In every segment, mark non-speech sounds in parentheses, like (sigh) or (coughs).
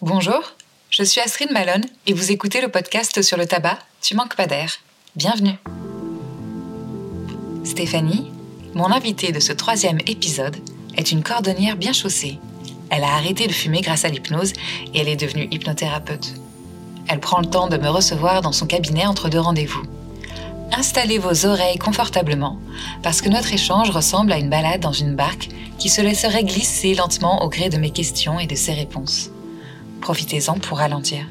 Bonjour, je suis Astrid Malone et vous écoutez le podcast sur le tabac Tu manques pas d'air. Bienvenue. Stéphanie, mon invitée de ce troisième épisode, est une cordonnière bien chaussée. Elle a arrêté de fumer grâce à l'hypnose et elle est devenue hypnothérapeute. Elle prend le temps de me recevoir dans son cabinet entre deux rendez-vous. Installez vos oreilles confortablement parce que notre échange ressemble à une balade dans une barque qui se laisserait glisser lentement au gré de mes questions et de ses réponses. Profitez-en pour ralentir.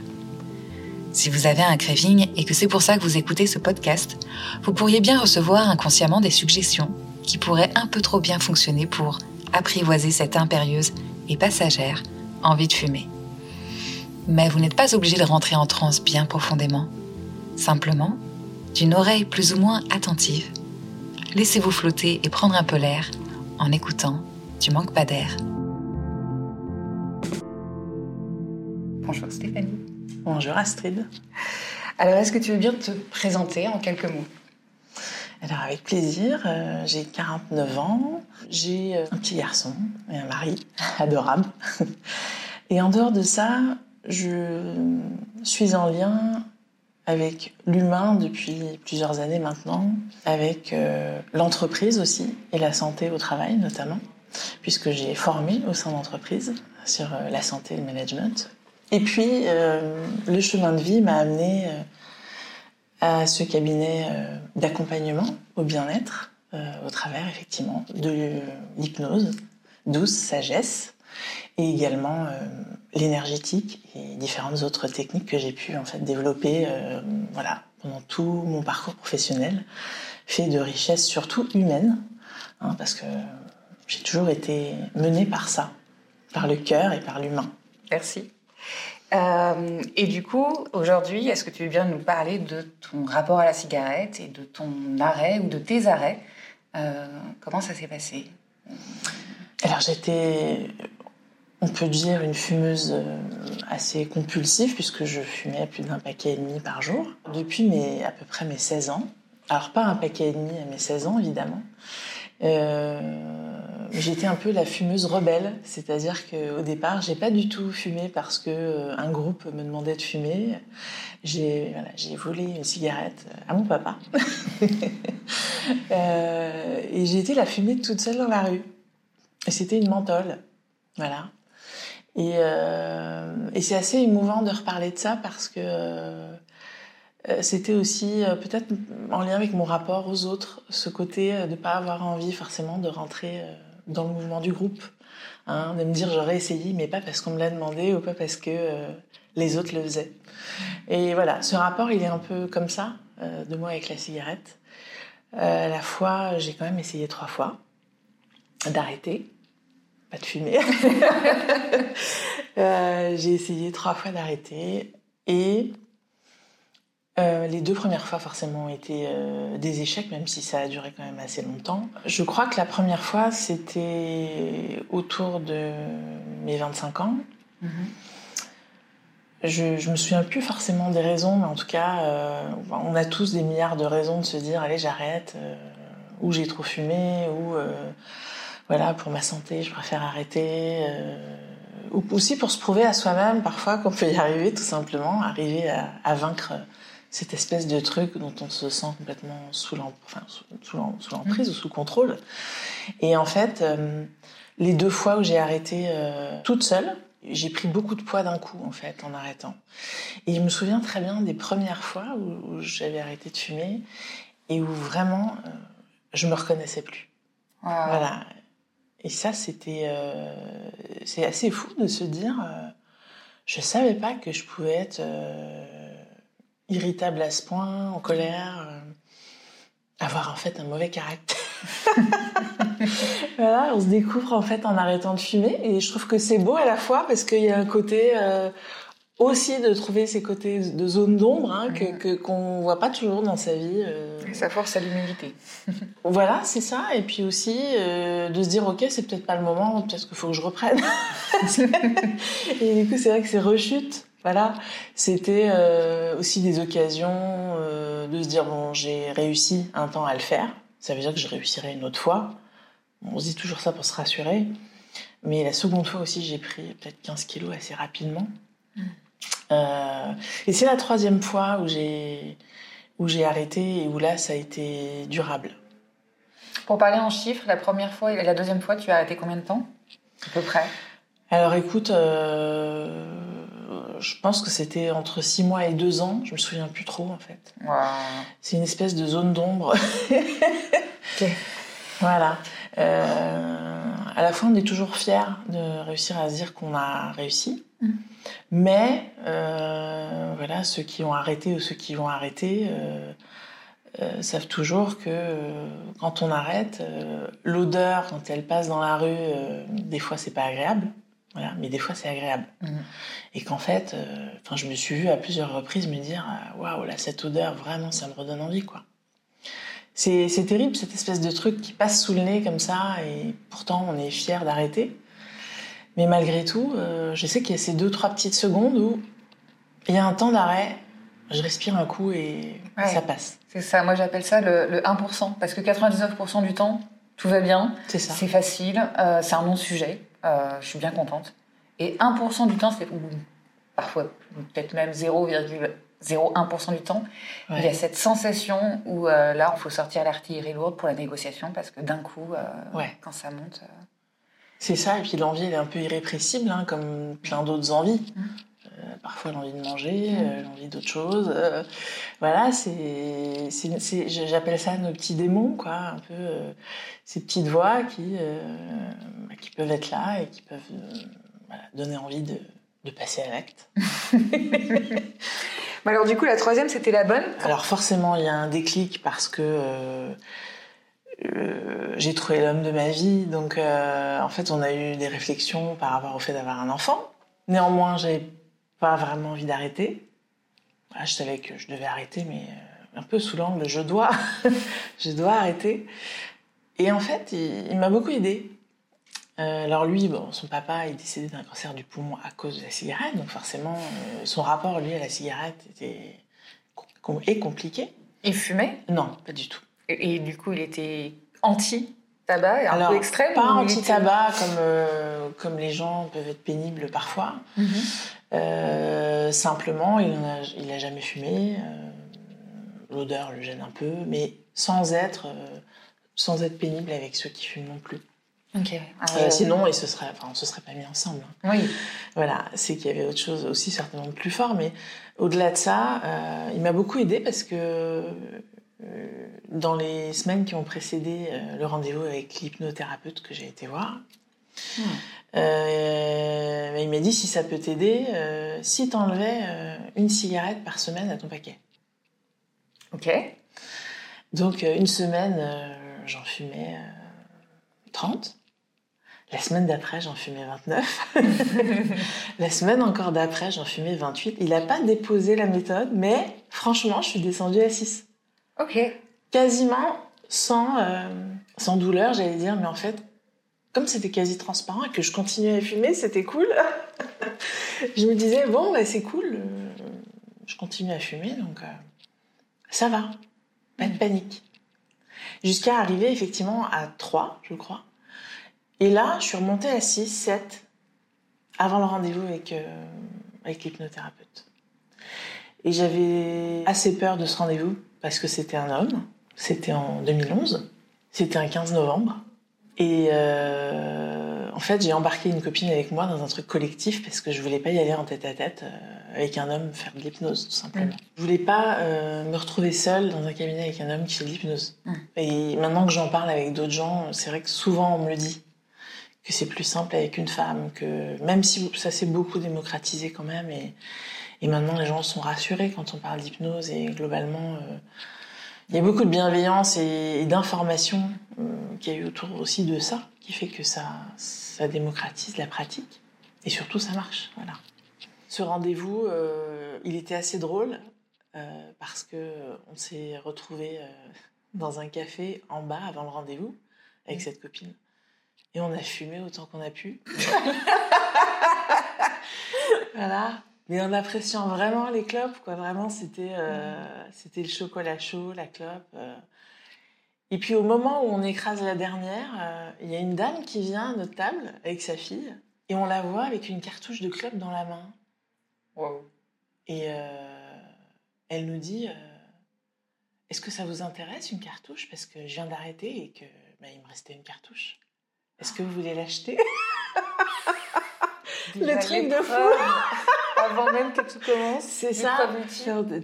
Si vous avez un craving et que c'est pour ça que vous écoutez ce podcast, vous pourriez bien recevoir inconsciemment des suggestions qui pourraient un peu trop bien fonctionner pour apprivoiser cette impérieuse et passagère envie de fumer. Mais vous n'êtes pas obligé de rentrer en transe bien profondément. Simplement, d'une oreille plus ou moins attentive, laissez-vous flotter et prendre un peu l'air en écoutant Tu manques pas d'air. Bonjour Stéphanie. Bonjour Astrid. Alors, est-ce que tu veux bien te présenter en quelques mots? Alors, avec plaisir. Euh, j'ai 49 ans. J'ai euh, un petit garçon et un mari (laughs) adorable. Et en dehors de ça, je suis en lien avec l'humain depuis plusieurs années maintenant, avec euh, l'entreprise aussi et la santé au travail notamment, puisque j'ai formé au sein d'entreprise sur la santé et le management. Et puis, euh, le chemin de vie m'a amené euh, à ce cabinet euh, d'accompagnement au bien-être, au travers effectivement de l'hypnose, douce sagesse, et également l'énergétique et différentes autres techniques que j'ai pu en fait développer, voilà, pendant tout mon parcours professionnel, fait de richesse surtout humaine, hein, parce que j'ai toujours été menée par ça, par le cœur et par l'humain. Merci. Euh, et du coup, aujourd'hui, est-ce que tu veux bien nous parler de ton rapport à la cigarette et de ton arrêt ou de tes arrêts? Euh, Comment ça s'est passé? Alors j'étais, on peut dire, une fumeuse euh, assez compulsive puisque je fumais plus d'un paquet et demi par jour depuis mes, à peu près mes 16 ans. Alors pas un paquet et demi à mes 16 ans évidemment. Euh, j'étais un peu la fumeuse rebelle, c'est-à-dire qu'au départ, j'ai pas du tout fumé parce que euh, un groupe me demandait de fumer. J'ai volé une cigarette à mon papa (laughs) et j'ai été la fumer toute seule dans la rue. C'était une menthol, voilà. Et, euh, et c'est assez émouvant de reparler de ça parce que euh, c'était aussi peut-être en lien avec mon rapport aux autres, ce côté de pas avoir envie forcément de rentrer dans le mouvement du groupe. Hein, de me dire j'aurais essayé, mais pas parce qu'on me l'a demandé ou pas parce que euh, les autres le faisaient. Et voilà, ce rapport, il est un peu comme ça, euh, de moi avec la cigarette. Euh, à la fois, j'ai quand même essayé trois fois d'arrêter, pas de fumer. (laughs) j'ai essayé trois fois d'arrêter et euh, les deux premières fois, forcément, ont été euh, des échecs, même si ça a duré quand même assez longtemps. Je crois que la première fois, c'était autour de mes 25 ans. Mm-hmm. Je, je me souviens plus forcément des raisons, mais en tout cas, euh, on a tous des milliards de raisons de se dire allez, j'arrête, ou j'ai trop fumé, ou voilà, pour ma santé, je préfère arrêter. ou aussi pour se prouver à soi-même, parfois, qu'on peut y arriver, tout simplement, arriver à, à vaincre cette espèce de truc dont on se sent complètement sous l'emprise ou sous contrôle. Et en fait, euh, les deux fois où j'ai arrêté euh, toute seule, j'ai pris beaucoup de poids d'un coup en fait en arrêtant. Et je me souviens très bien des premières fois où, j'avais arrêté de fumer et où vraiment euh, je me reconnaissais plus. Voilà. Et ça, c'était c'est assez fou de se dire, je savais pas que je pouvais être irritable à ce point, en colère, euh, avoir en fait un mauvais caractère. (laughs) voilà, on se découvre en fait en arrêtant de fumer et je trouve que c'est beau à la fois parce qu'il y a un côté euh, aussi de trouver ces côtés de zone d'ombre hein, que mm. qu'on voit pas toujours dans sa vie. Euh. Et ça force à l'humilité. (laughs) voilà, c'est ça. Et puis aussi de se dire ok, c'est peut-être pas le moment, peut-être qu'il faut que je reprenne. (laughs) et du coup, c'est vrai que c'est rechute voilà, c'était euh, aussi des occasions euh, de se dire bon, j'ai réussi un temps à le faire. Ça veut dire que je réussirai une autre fois. On se dit toujours ça pour se rassurer. Mais la seconde fois aussi, j'ai pris peut-être 15 kilos assez rapidement. Euh, et c'est la troisième fois où j'ai où j'ai arrêté et où là, ça a été durable. Pour parler en chiffres, la première fois et la deuxième fois, tu as arrêté combien de temps À peu près? Alors écoute, euh, je pense que c'était entre 6 mois et 2 ans. Je me souviens plus trop en fait. C'est une espèce de zone d'ombre. (laughs) Voilà. Euh, à la fois, on est toujours fier de réussir à se dire qu'on a réussi. Mm. Mais euh, voilà, ceux qui ont arrêté ou ceux qui vont arrêter euh, euh savent toujours que quand on arrête, l'odeur quand elle passe dans la rue, des fois c'est pas agréable. Voilà, mais des fois c'est agréable. Mm. Et qu'en fait, enfin, je me suis vue à plusieurs reprises me dire waouh là cette odeur vraiment ça me redonne envie quoi. C'est terrible cette espèce de truc qui passe sous le nez comme ça et pourtant on est fier d'arrêter. Mais malgré tout, euh, je sais qu'il y a ces deux, trois petites secondes où il y a un temps d'arrêt, je respire un coup et ça passe. C'est ça, moi j'appelle ça le, 1%, parce que 99% du temps, tout va bien, c'est facile, euh, c'est un non-sujet, euh, je suis bien contente. Et 1% du temps, c'est parfois peut-être même 0,01% du temps, il y a cette sensation où là, il faut sortir l'artillerie lourde pour la négociation, parce que d'un coup, quand ça monte... C'est ça, et puis l'envie, elle est un peu irrépressible, hein, comme plein d'autres envies. Mmh. Euh, parfois l'envie de manger, euh, l'envie d'autre chose. Euh, voilà, c'est, j'appelle ça nos petits démons, quoi, un peu ces petites voix qui, bah, qui peuvent être là et qui peuvent donner envie de, de passer à l'acte. (laughs) alors du coup, la troisième, c'était la bonne? Alors forcément, il y a un déclic parce que euh, j'ai trouvé l'homme de ma vie. Donc, euh, en fait, on a eu des réflexions par rapport au fait d'avoir un enfant. Néanmoins, j'avais pas vraiment envie d'arrêter. je savais que je devais arrêter, mais euh, un peu sous l'angle je dois, (laughs) je dois arrêter. Et en fait, il, m'a beaucoup aidé. alors lui, bon, son papa est décédé d'un cancer du poumon à cause de la cigarette, donc forcément, son rapport lui à la cigarette était est compliqué. Il fumait? Non, pas du tout. Et, du coup, il était anti-tabac, un peu extrême Pas anti-tabac comme, euh, comme les gens peuvent être pénibles parfois. Mhm. Euh, simplement, il n'a il a jamais fumé. Euh, l'odeur le gêne un peu, mais sans être, sans être pénible avec ceux qui fument non plus. Ah sinon, il se serait, enfin, on se serait pas mis ensemble. Hein. Oui. Voilà, c'est qu'il y avait autre chose aussi certainement plus fort, mais au-delà de ça, il m'a beaucoup aidé parce que dans les semaines qui ont précédé euh, le rendez-vous avec l'hypnothérapeute que j'ai été voir, hmm. euh, il m'a dit si ça peut t'aider, si tu enlevais une cigarette par semaine à ton paquet. Ok. Donc une semaine, j'en fumais 30. La semaine d'après, j'en fumais 29. (laughs) la semaine encore d'après, j'en fumais 28. Il n'a pas déposé la méthode, mais franchement, je suis descendue à 6. Ok. Quasiment sans, euh, sans douleur, j'allais dire, mais en fait, comme c'était quasi transparent et que je continuais à fumer, c'était cool. (laughs) je me disais, bon, bah, c'est cool, euh, je continue à fumer, donc euh, ça va, pas de panique. Jusqu'à arriver effectivement à 3, je crois. Et là, je suis remontée à 6, 7, avant le rendez-vous avec, avec l'hypnothérapeute. Et j'avais assez peur de ce rendez-vous parce que c'était un homme. C'était en 2011. C'était un 15 novembre. Et euh, en fait, j'ai embarqué une copine avec moi dans un truc collectif parce que je voulais pas y aller en tête à tête euh, avec un homme faire de l'hypnose, tout simplement. Mm. Je voulais pas euh, me retrouver seule dans un cabinet avec un homme qui fait de l'hypnose. Mm. Et maintenant que j'en parle avec d'autres gens, c'est vrai que souvent on me le dit que c'est plus simple avec une femme, que même si ça s'est beaucoup démocratisé quand même et et maintenant, les gens sont rassurés quand on parle d'hypnose et globalement, euh, il y a beaucoup de bienveillance et, d'information euh, qui a eu autour aussi de ça, qui fait que ça, ça démocratise la pratique et surtout ça marche. Voilà. Ce rendez-vous, euh, il était assez drôle parce que on s'est retrouvé dans un café en bas avant le rendez-vous avec mmh. cette copine et on a fumé autant qu'on a pu. (laughs) voilà mais en appréciant vraiment les clopes, quoi. Vraiment, c'était euh, c'était le chocolat chaud, la clope. Euh. Et puis au moment où on écrase la dernière, euh, il y a une dame qui vient à notre table avec sa fille et on la voit avec une cartouche de club dans la main. Wow. Et elle nous dit Est-ce que ça vous intéresse une cartouche? Parce que je viens d'arrêter et que bah, il me restait une cartouche. Est-ce que vous voulez l'acheter? (laughs) Le truc de fou Avant même que tout commence. C'est ça.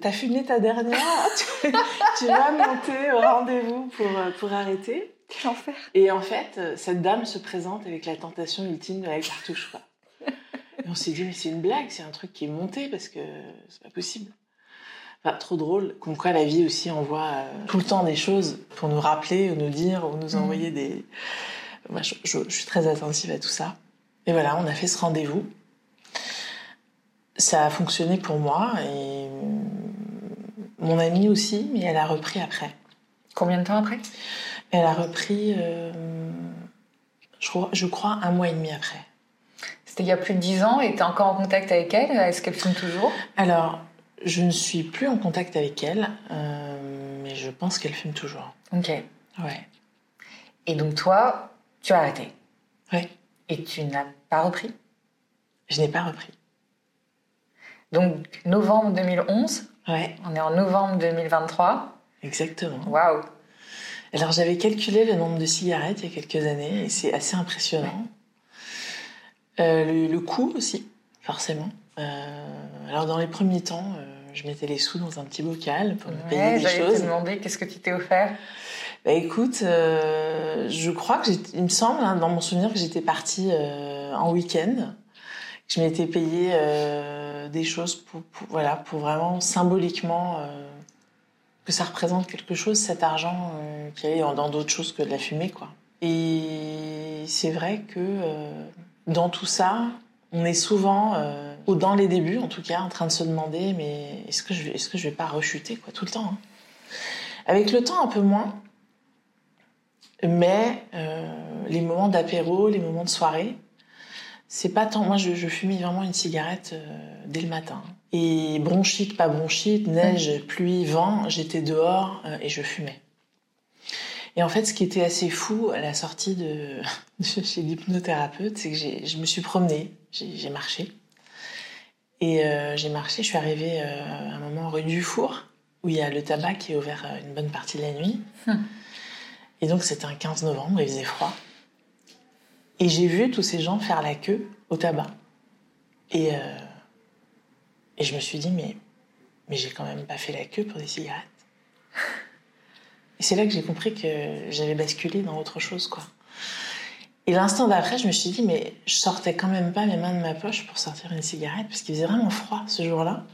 T'as fumé ta dernière. (laughs) tu, tu vas monter au rendez-vous pour, pour arrêter. L'enfer. Et en fait, cette dame se présente avec la tentation ultime de la cartouche. Quoi. Et on s'est dit, mais c'est une blague, c'est un truc qui est monté parce que c'est pas possible. Enfin, trop drôle. Comme quoi la vie aussi envoie euh, tout le temps des choses pour nous rappeler, ou nous dire, ou nous Mhm. envoyer des. Moi, je, je- je suis très attentive à tout ça. Et voilà, on a fait ce rendez-vous. Ça a fonctionné pour moi et mon amie aussi, mais elle a repris après. Combien de temps après? Elle a repris, euh, je, crois, je crois, un mois et demi après. C'était il y a plus de 10 ans et tu es encore en contact avec elle? Est-ce qu'elle fume toujours? Alors, je ne suis plus en contact avec elle, euh, mais je pense qu'elle fume toujours. Ok. Ouais. Et donc toi, tu as arrêté? Ouais. et tu n'as pas repris? Je n'ai pas repris. Donc novembre 2011, Ouais, on est en novembre 2023. exactement. Waouh Alors, j'avais calculé le nombre de cigarettes il y a quelques années et c'est assez impressionnant. Euh, le, le coût aussi, forcément. Euh, alors, dans les premiers temps, euh, je mettais les sous dans un petit bocal pour me payer Ouais, des j'allais te choses. demander qu'est-ce que tu t'es offert? Bah écoute, je crois que j'étais- il me semble, hein, dans mon souvenir, que j'étais partie en week-end, je m'étais payé euh, des choses pour, voilà, pour vraiment symboliquement euh, que ça représente quelque chose, cet argent euh, qui allait dans d'autres choses que de la fumée, quoi. Et c'est vrai que dans tout ça, on est souvent, ou dans les débuts en tout cas, en train de se demander, mais est-ce que je que je vais pas rechuter, quoi, tout le temps. hein. Avec le temps, un peu moins. Mais les moments d'apéro, les moments de soirée, c'est pas tant. Moi, je, je fumais vraiment une cigarette euh, dès le matin. Et bronchite, pas bronchite, neige, pluie, vent, j'étais dehors euh, et je fumais. Et en fait, ce qui était assez fou à la sortie de, (laughs) de chez l'hypnothérapeute, c'est que je me suis promenée, j'ai marché. Et euh, j'ai marché, je suis arrivée à un moment rue du Four, où il y a le tabac qui est ouvert une bonne partie de la nuit. Et donc c'était un 15 novembre, il faisait froid. Et j'ai vu tous ces gens faire la queue au tabac. Et, euh, et je me suis dit, mais, mais j'ai quand même pas fait la queue pour des cigarettes. Et c'est là que j'ai compris que j'avais basculé dans autre chose, quoi. Et l'instant d'après, je me suis dit, mais je sortais quand même pas mes mains de ma poche pour sortir une cigarette, parce qu'il faisait vraiment froid ce jour-là.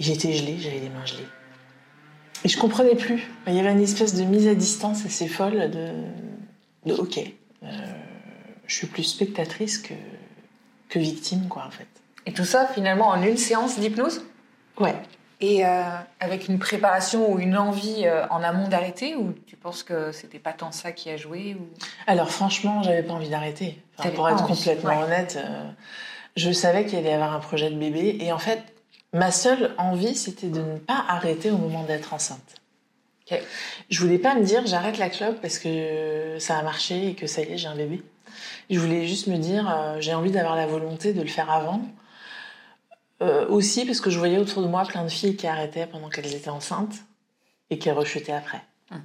J'étais gelée, j'avais les mains gelées. Et je comprenais plus. Il y avait une espèce de mise à distance assez folle de, de ok, je suis plus spectatrice que, que victime, quoi, en fait. Et tout ça finalement en une séance d'hypnose? Ouais. Et euh, avec une préparation ou une envie euh, en amont d'arrêter ou tu penses que c'était pas tant ça qui a joué ou... Alors franchement, j'avais pas envie d'arrêter. Enfin, pour être envie, complètement ouais. honnête, euh, je savais qu'il allait y avoir un projet de bébé. Et en fait, ma seule envie, c'était de ne pas arrêter au moment d'être enceinte. Ok. Je voulais pas me dire j'arrête la clope parce que ça a marché et que ça y est, j'ai un bébé. Je voulais juste me dire euh, j'ai envie d'avoir la volonté de le faire avant. Euh, aussi parce que je voyais autour de moi plein de filles qui arrêtaient pendant qu'elles étaient enceintes et qui rechutaient après. Hum.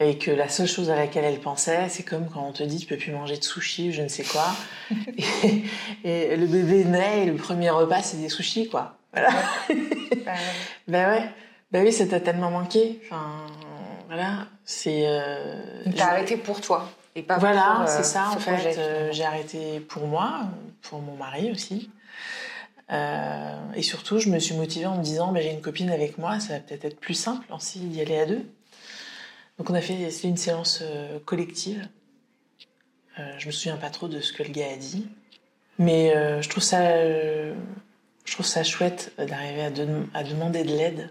Et que la seule chose à laquelle elles pensaient, c'est comme quand on te dit tu peux plus manger de sushi ou je ne sais quoi. (laughs) et, et le bébé naît et le premier repas c'est des sushis quoi. Voilà. Ben ouais. (laughs) Ben oui, ça t'a tellement manqué. Enfin, voilà. C'est. Euh, je- t'as arrêté pour toi et pas voilà, pour euh, c'est ça ce en fait. projet, Euh, j'ai arrêté pour moi, pour mon mari aussi. Euh, et surtout, je me suis motivée en me disant, ben, j'ai une copine avec moi, ça va peut-être être plus simple aussi d'y aller à deux. Donc on a fait c'est une séance euh, collective. Euh, je me souviens pas trop de ce que le gars a dit, mais euh, je trouve ça, euh, je trouve ça chouette d'arriver à, de- à demander de l'aide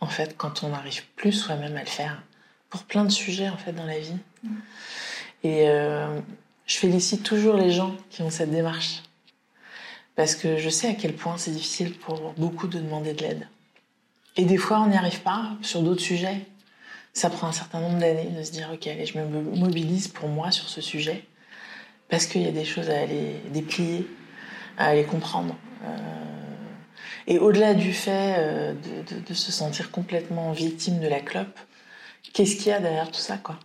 en fait quand on n'arrive plus soi-même à le faire pour plein de sujets en fait dans la vie. Et euh, je félicite toujours les gens qui ont cette démarche. Parce que je sais à quel point c'est difficile pour beaucoup de demander de l'aide. Et des fois, on n'y arrive pas sur d'autres sujets. ça prend un certain nombre d'années de se dire, ok, allez, je me mobilise pour moi sur ce sujet, parce qu'il y a des choses à aller déplier, à aller comprendre. Euh, et au-delà du fait euh, de, se sentir complètement victime de la clope, qu'est-ce qu'il y a derrière tout ça, quoi?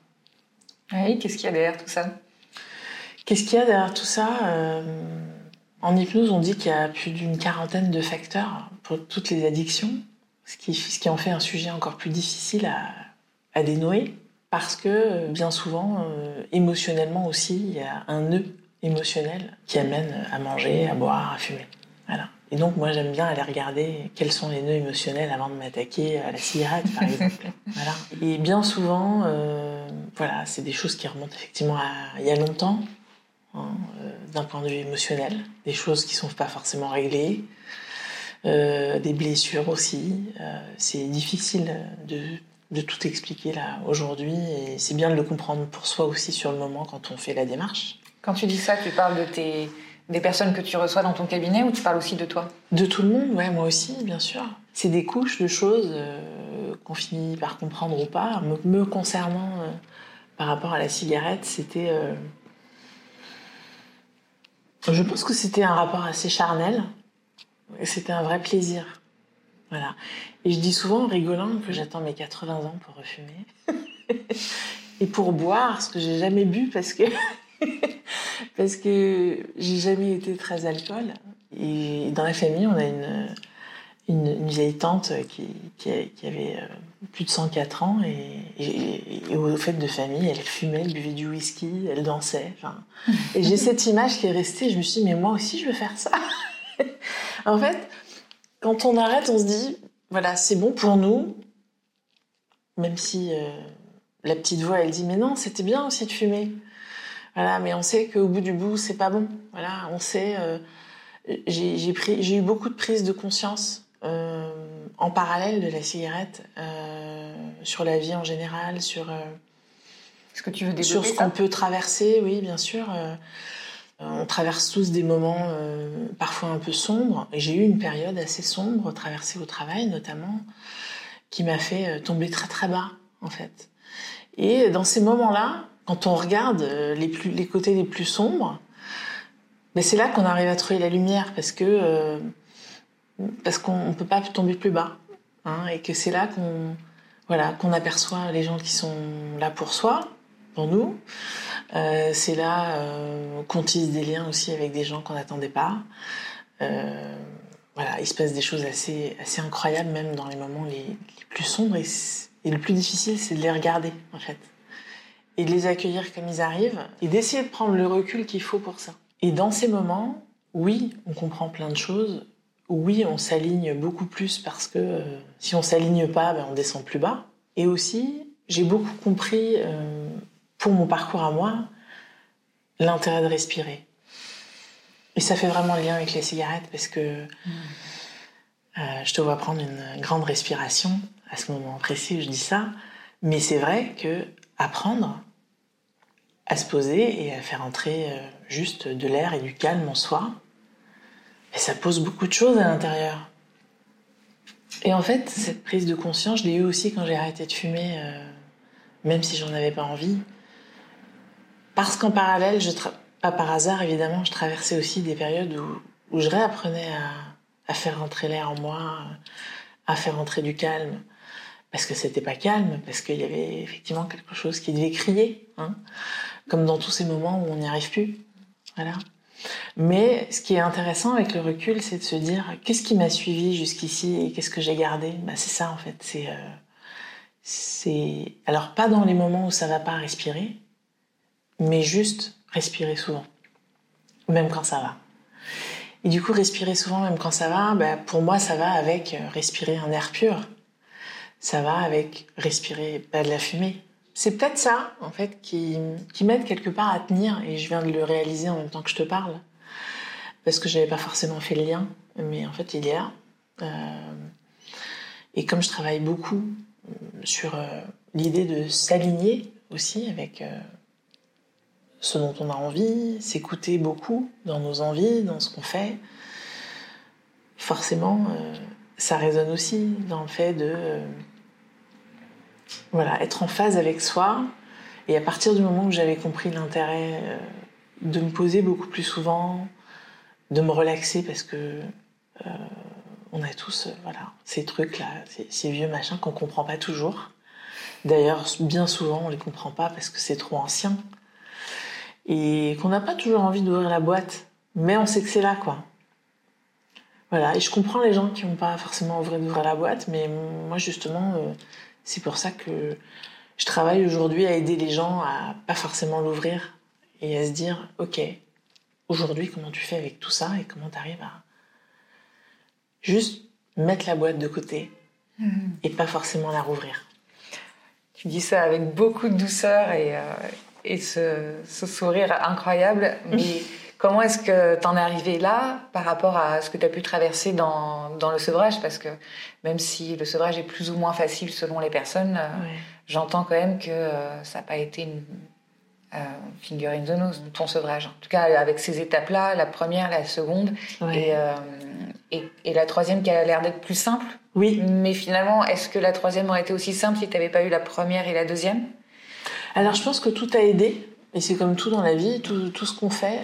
Oui, qu'est-ce qu'il y a derrière tout ça? Qu'est-ce qu'il y a derrière tout ça? Euh, En hypnose, on dit qu'il y a plus d'une quarantaine de facteurs pour toutes les addictions, ce qui, ce qui en fait un sujet encore plus difficile à, à dénouer, parce que bien souvent, euh, émotionnellement aussi, il y a un nœud émotionnel qui amène à manger, à boire, à fumer. Voilà. Et donc, moi, j'aime bien aller regarder quels sont les nœuds émotionnels avant de m'attaquer à la cigarette, par exemple. (laughs) voilà. Et bien souvent, euh, voilà, c'est des choses qui remontent effectivement à il y a longtemps, hein, euh, d'un point de vue émotionnel, des choses qui sont pas forcément réglées, euh, des blessures aussi. C'est difficile de, de tout expliquer là aujourd'hui, et c'est bien de le comprendre pour soi aussi sur le moment quand on fait la démarche. Quand tu dis ça, tu parles de tes des personnes que tu reçois dans ton cabinet ou tu parles aussi de toi? De tout le monde, ouais, moi aussi, bien sûr. C'est des couches de choses euh, qu'on finit par comprendre ou pas. Me, concernant, euh, par rapport à la cigarette, c'était. Euh, je pense que c'était un rapport assez charnel. C'était un vrai plaisir. Voilà. Et je dis souvent en rigolant que j'attends mes 80 ans pour refumer. (laughs) Et pour boire, ce que j'ai jamais bu parce que (laughs) parce que j'ai jamais été très alcool. Et dans la famille, on a une, vieille tante qui, avait euh, plus de 104 ans et, au fait de famille, elle fumait, elle buvait du whisky, elle dansait. Et j'ai cette image qui est restée. Je me suis dit, mais moi aussi, je veux faire ça. (laughs) en fait, quand on arrête, on se dit, voilà, c'est bon pour nous, même si euh, la petite voix, elle dit, mais non, c'était bien aussi de fumer. Voilà, mais on sait qu'au bout du bout, c'est pas bon. Voilà, on sait. Euh, j'ai eu beaucoup de prises de conscience euh, en parallèle de la cigarette euh, sur la vie en général, sur ce que tu veux sur ce qu'on peut traverser. Oui, bien sûr. on traverse tous des moments parfois un peu sombres. Et j'ai eu une période assez sombre, traversée au travail notamment, qui m'a fait tomber très très bas en fait. Et dans ces moments-là, quand on regarde euh, les, côtés les plus sombres, c'est là qu'on arrive à trouver la lumière parce euh, qu'on ne peut pas tomber plus bas hein, et que c'est là qu'on aperçoit les gens qui sont là pour soi, pour nous. Euh, c'est là qu'on tisse des liens aussi avec des gens qu'on n'attendait pas. il se passe des choses assez incroyables même dans les moments les, les plus sombres et, et le plus difficile c'est de les regarder en fait et de les accueillir comme ils arrivent et d'essayer de prendre le recul qu'il faut pour ça. Et dans ces moments, oui, on comprend plein de choses. Oui, on s'aligne beaucoup plus parce que euh, si on s'aligne pas, ben, on descend plus bas. Et aussi, j'ai beaucoup compris euh, pour mon parcours à moi l'intérêt de respirer. Et ça fait vraiment lien avec les cigarettes parce que euh, je te vois prendre une grande respiration à ce moment précis où je dis ça. Mais c'est vrai que apprendre à se poser et à faire entrer euh, juste de l'air et du calme en soi. Et ça pose beaucoup de choses à l'intérieur. Et en fait, cette prise de conscience, je l'ai eu aussi quand j'ai arrêté de fumer, euh, même si j'en avais pas envie. Parce qu'en parallèle, pas par hasard évidemment, je traversais aussi des périodes où, je réapprenais à, faire rentrer l'air en moi, à faire entrer du calme, parce que c'était pas calme, parce qu'il y avait effectivement quelque chose qui devait crier, hein, comme dans tous ces moments où on n'y arrive plus. Voilà. Mais ce qui est intéressant avec le recul, c'est de se dire qu'est-ce qui m'a suivi jusqu'ici et qu'est-ce que j'ai gardé? Bah, c'est ça en fait. C'est, euh, alors pas dans les moments où ça va pas respirer, mais juste respirer souvent, même quand ça va. Et du coup, respirer souvent, même quand ça va, bah, pour moi, ça va avec euh, respirer un air pur ça va avec respirer pas de la fumée. C'est peut-être ça, en fait, qui, qui m'aide quelque part à tenir, et je viens de le réaliser en même temps que je te parle, parce que j'avais pas forcément fait le lien, mais en fait, il y a. Euh, et comme je travaille beaucoup euh, sur euh, l'idée de s'aligner aussi avec ce dont on a envie, s'écouter beaucoup dans nos envies, dans ce qu'on fait, forcément, ça résonne aussi dans le fait de Voilà, être en phase avec soi. Et à partir du moment où j'avais compris l'intérêt euh, de me poser beaucoup plus souvent, de me relaxer parce que euh, on a tous euh, voilà ces trucs là, ces, vieux machins qu'on comprend pas toujours. D'ailleurs, bien souvent, on les comprend pas parce que c'est trop ancien et qu'on n'a pas toujours envie d'ouvrir la boîte, mais on sait que c'est là quoi. Voilà, et je comprends les gens qui n'ont pas forcément envie d'ouvrir la boîte, mais moi justement, c'est pour ça que je travaille aujourd'hui à aider les gens à pas forcément l'ouvrir et à se dire, ok, aujourd'hui, comment tu fais avec tout ça et comment tu arrives à juste mettre la boîte de côté hmm. et pas forcément la rouvrir. Tu dis ça avec beaucoup de douceur et, euh, et ce, ce, sourire incroyable, mais (laughs) Comment est-ce que tu en es arrivé là par rapport à ce que tu as pu traverser dans, dans, le sevrage? Parce que même si le sevrage est plus ou moins facile selon les personnes, euh, j'entends quand même que euh, ça n'a pas été une euh, finger in the nose, ton sevrage. En tout cas, avec ces étapes-là, la première, la seconde, et, et, et, la troisième qui a l'air d'être plus simple. Oui. Mais finalement, est-ce que la troisième aurait été aussi simple si tu n'avais pas eu la première et la deuxième? Alors, je pense que tout a aidé. Et c'est comme tout dans la vie, tout, tout ce qu'on fait.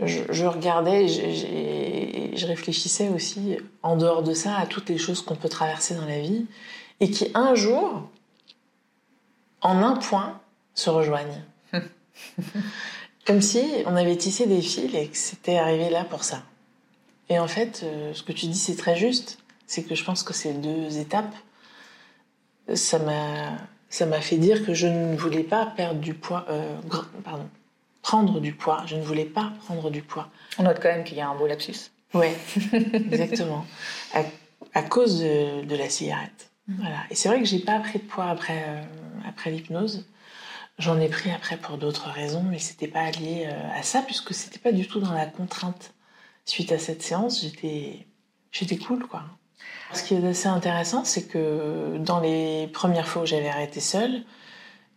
Euh, je, je regardais et je réfléchissais aussi, en dehors de ça, à toutes les choses qu'on peut traverser dans la vie et qui, un jour, en un point, se rejoignent. (laughs) comme si on avait tissé des fils et que c'était arrivé là pour ça. Et en fait, euh, ce que tu dis, c'est très juste. C'est que je pense que ces deux étapes, ça m'a ça m'a fait dire que je ne voulais pas perdre du poids, euh, pardon, prendre du poids. Je ne voulais pas prendre du poids. On note quand même qu'il y a un beau lapsus. Oui, (laughs) exactement. À, cause de, la cigarette. Mm. Voilà. Et c'est vrai que j'ai pas pris de poids après, euh, après l'hypnose. J'en ai pris après pour d'autres raisons, mais c'était pas lié euh, à ça, puisque c'était pas du tout dans la contrainte. Suite à cette séance, j'étais, j'étais cool, quoi. Ce qui est assez intéressant, c'est que dans les premières fois où j'avais arrêté seule,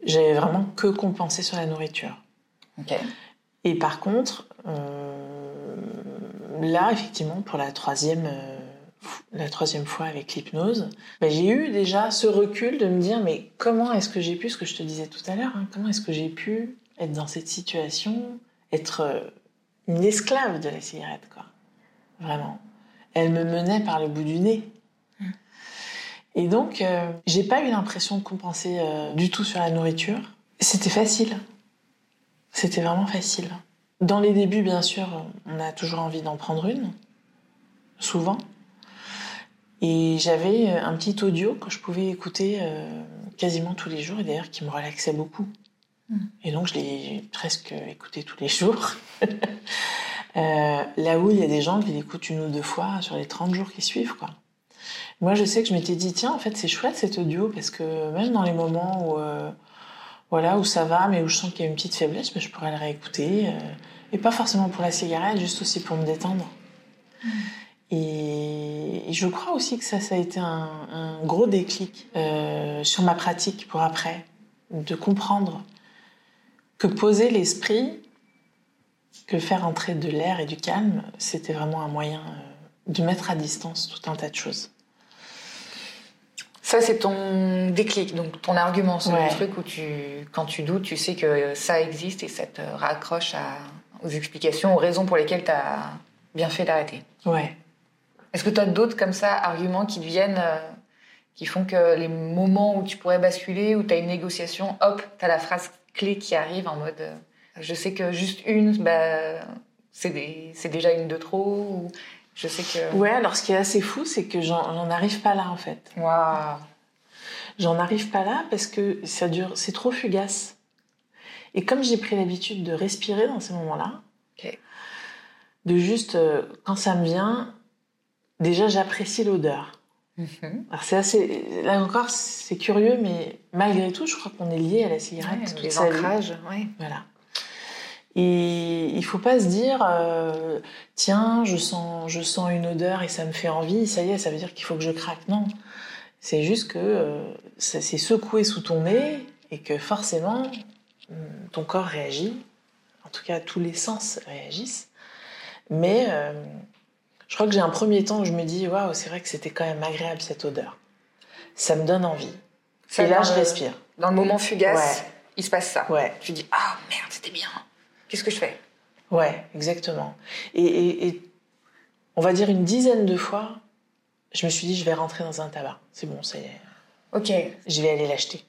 j'avais vraiment que compensé sur la nourriture. Et par contre, euh, là, effectivement, pour la troisième, euh, la troisième fois avec l'hypnose, ben, j'ai eu déjà ce recul de me dire, mais comment est-ce que j'ai pu, ce que je te disais tout à l'heure, hein, comment est-ce que j'ai pu être dans cette situation, être euh, une esclave de la cigarette, quoi. Vraiment. Elle me menait par le bout du nez. Et donc, euh, j'ai pas eu l'impression de compenser euh, du tout sur la nourriture. C'était facile. C'était vraiment facile. Dans les débuts, bien sûr, on a toujours envie d'en prendre une, souvent. Et j'avais euh, un petit audio que je pouvais écouter quasiment tous les jours, et d'ailleurs qui me relaxait beaucoup. Hmm. Et donc, je l'ai presque écouté tous les jours. (laughs) là où il y a des gens qui l'écoutent une ou deux fois sur les 30 jours qui suivent, quoi. Moi, je sais que je m'étais dit, tiens, en fait, c'est chouette cet audio parce que même dans les moments où, euh, voilà, où ça va, mais où je sens qu'il y a une petite faiblesse, ben, je pourrais le réécouter. Euh, et pas forcément pour la cigarette, juste aussi pour me détendre. Mm. Et, je crois aussi que ça, ça a été un, un gros déclic euh, sur ma pratique pour après, de comprendre que poser l'esprit, que faire entrer de l'air et du calme, c'était vraiment un moyen de mettre à distance tout un tas de choses. Ça, c'est ton déclic, donc ton argument, c'est le truc où tu, quand tu doutes, tu sais que ça existe et ça te raccroche aux explications, aux raisons pour lesquelles tu as bien fait d'arrêter. Ouais. Est-ce que tu as d'autres comme ça, arguments qui viennent, euh, qui font que les moments où tu pourrais basculer, où tu as une négociation, hop, tu as la phrase clé qui arrive en mode euh, je sais que juste une, bah, c'est déjà une de trop ou je sais que. Ouais, alors ce qui est assez fou, c'est que j'en arrive pas là en fait. Waouh. J'en arrive pas là parce que ça dure, c'est trop fugace. Et comme j'ai pris l'habitude de respirer dans ces moments-là, de juste euh, quand ça me vient, déjà j'apprécie l'odeur. Mhm. Alors c'est assez, là encore c'est curieux, mais malgré tout, je crois qu'on est lié à la cigarette. Ouais, les ancrages, oui. Voilà. Et il faut pas se dire, euh, tiens, je sens, je sens une odeur et ça me fait envie, ça y est, ça veut dire qu'il faut que je craque. Non, c'est juste que euh, ça s'est secoué sous ton nez et que forcément, hum, ton corps réagit. En tout cas, tous les sens réagissent. Mais euh, je crois que j'ai un premier temps où je me dis, waouh, c'est vrai que c'était quand même agréable cette odeur. Ça me donne envie. et là, je respire. Dans le moment fugace, Ouais. il se passe ça. Ouais, Tu dis ah merde, c'était bien. Qu'est-ce que je fais? Ouais, exactement. Et, et- et on va dire une dizaine de fois, je me suis dit, je vais rentrer dans un tabac. C'est bon, ça y est. Ok. je vais aller l'acheter.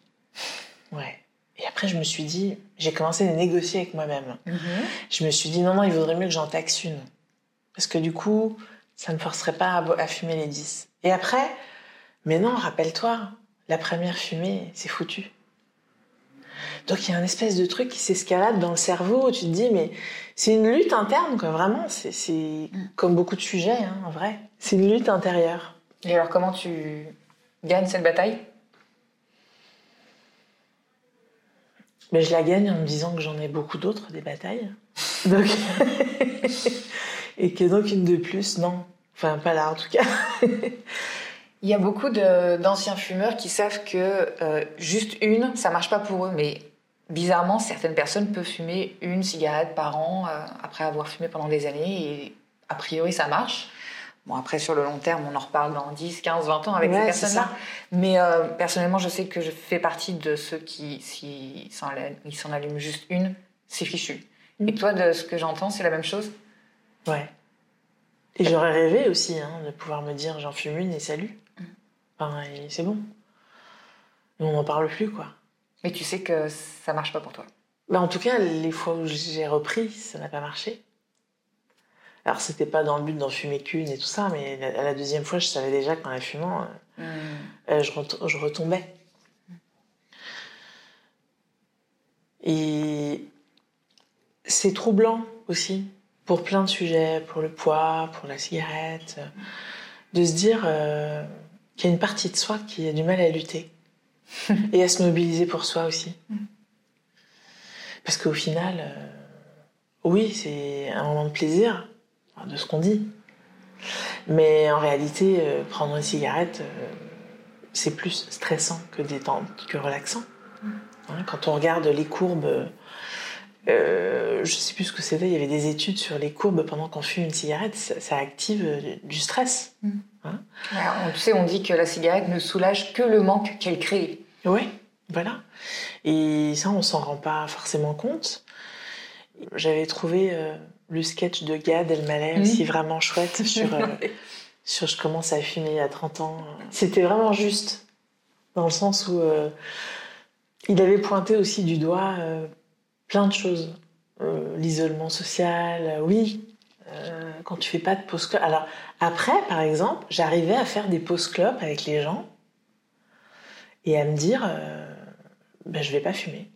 Ouais. Et après, je me suis dit, j'ai commencé à négocier avec moi-même. Je me suis dit, non, non, il vaudrait mieux que j'en taxe une. Parce que du coup, ça ne forcerait pas à, à fumer les 10. Et après, mais non, rappelle-toi, la première fumée, c'est foutu. Donc il y a un espèce de truc qui s'escalade dans le cerveau où tu te dis, mais c'est une lutte interne, quoi, vraiment. C'est c'est comme beaucoup de sujets, hein, en vrai. C'est une lutte intérieure. Et alors comment tu gagnes cette bataille? Mais je la gagne en me disant que j'en ai beaucoup d'autres, des batailles. Donc... (laughs) Et que donc une de plus, non. Enfin, pas là en tout cas. Il y a beaucoup d'anciens fumeurs qui savent que euh, juste une, ça marche pas pour eux, mais bizarrement, certaines personnes peuvent fumer une cigarette par an euh, après avoir fumé pendant des années et a priori ça marche. Bon, après, sur le long terme, on en reparle dans 10, 15, 20 ans avec Ouais, ces personnes-là. Mais euh, personnellement, je sais que je fais partie de ceux qui, s'ils s'en ils s'en allument juste une, c'est fichu. Mm. Et toi, de ce que j'entends, c'est la même chose? Ouais. Et j'aurais rêvé aussi hein, de pouvoir me dire j'en fume une et salut. Enfin, c'est bon. Mais on n'en parle plus, quoi. Mais tu sais que ça marche pas pour toi. Bah, en tout cas, les fois où j'ai repris, ça n'a pas marché. Alors, c'était pas dans le but d'en fumer qu'une et tout ça, mais la, la deuxième fois, je savais déjà qu'en la fumant, euh, euh, je, ret- je retombais. Et c'est troublant aussi, pour plein de sujets, pour le poids, pour la cigarette, euh, de se dire euh, qu'il y a une partie de soi qui a du mal à lutter (laughs) et à se mobiliser pour soi aussi. Parce qu'au final, euh, oui, c'est un moment de plaisir, de ce qu'on dit. Mais en réalité, euh, prendre une cigarette, euh, c'est plus stressant que détente, que relaxant. Hein, quand on regarde les courbes, je sais plus ce que c'était, il y avait des études sur les courbes pendant qu'on fume une cigarette, ça, ça active du stress. Alors, on- tu sais, on dit que la cigarette ne soulage que le manque qu'elle crée. Oui, voilà. Et ça, on s'en rend pas forcément compte. J'avais trouvé euh, le sketch de Gad Elmaleh Mhm. aussi vraiment chouette (laughs) sur, euh, sur Je commence à fumer à 30 ans. C'était vraiment juste, dans le sens où euh, il avait pointé aussi du doigt plein de choses. L'isolement social, oui, euh, quand tu fais pas de pause clope. Alors après, par exemple, j'arrivais à faire des pauses clopes avec les gens et à me dire, euh, ben, je vais pas fumer.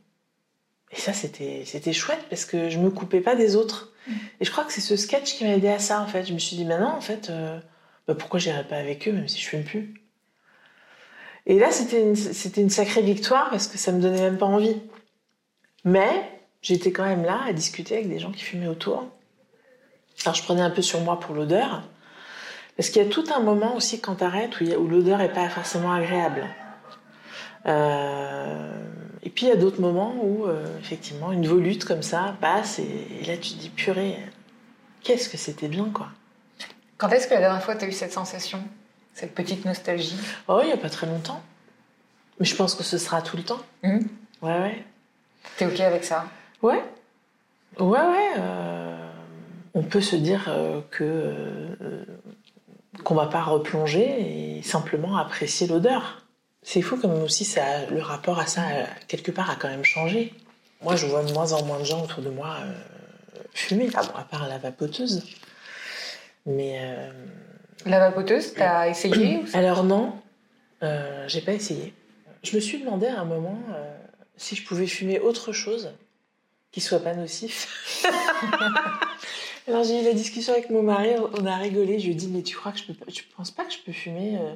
Et ça, c'était c'était chouette parce que je me coupais pas des autres. Et je crois que c'est ce sketch qui m'a aidé à ça, en fait. Je me suis dit, maintenant, en fait, euh, ben, pourquoi j'irais pas avec eux, même si je fume plus? Et là, c'était une, c'était une sacrée victoire parce que ça me donnait même pas envie. Mais j'étais quand même là à discuter avec des gens qui fumaient autour. Alors, je prenais un peu sur moi pour l'odeur. Parce qu'il y a tout un moment aussi quand t'arrêtes où, où l'odeur est pas forcément agréable. Euh, et puis il y a d'autres moments où, euh, effectivement, une volute comme ça passe et, et là tu te dis purée, qu'est-ce que c'était bien quoi. Quand est-ce que la dernière fois tu as eu cette sensation Cette petite nostalgie? Oh, il y a pas très longtemps. Mais je pense que ce sera tout le temps. Mhm. Ouais, ouais. T'es OK avec ça? Ouais. Ouais, ouais. euh, on peut se dire euh, que euh, qu'on va pas replonger et simplement apprécier l'odeur. C'est fou comme aussi ça, le rapport à ça quelque part a quand même changé. Moi, je vois de moins en moins de gens autour de moi euh, fumer, ah bon, à part la vapoteuse. Mais euh, La vapoteuse, t'as essayé ou alors non, euh, j'ai pas essayé. Je me suis demandé à un moment si je pouvais fumer autre chose qui soit pas nocif. (laughs) Alors j'ai eu la discussion avec mon mari, on a rigolé. Je lui ai dit mais tu crois que je peux pas, tu penses pas que je peux fumer euh,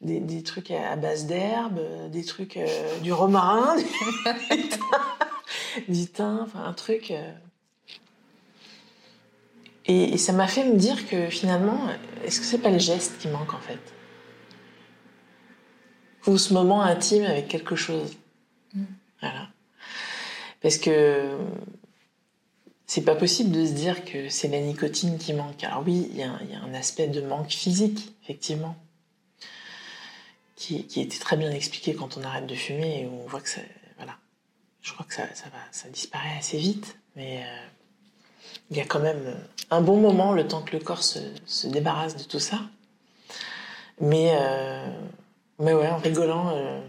des, des trucs à, base d'herbe, euh, des trucs euh, du romarin, (laughs) du thym, enfin un truc. euh. Et, et ça m'a fait me dire que finalement, est-ce que c'est pas le geste qui manque en fait? Ou ce moment intime avec quelque chose. Voilà. Parce que c'est pas possible de se dire que c'est la nicotine qui manque. Alors oui, il y, a un- aspect de manque physique, effectivement. qui, était très bien expliqué quand on arrête de fumer et on voit que ça, voilà, je crois que ça, va, ça disparaît assez vite, mais euh, il y a quand même un bon moment le temps que le corps se, se débarrasse de tout ça. Mais, euh, mais ouais, en rigolant, euh,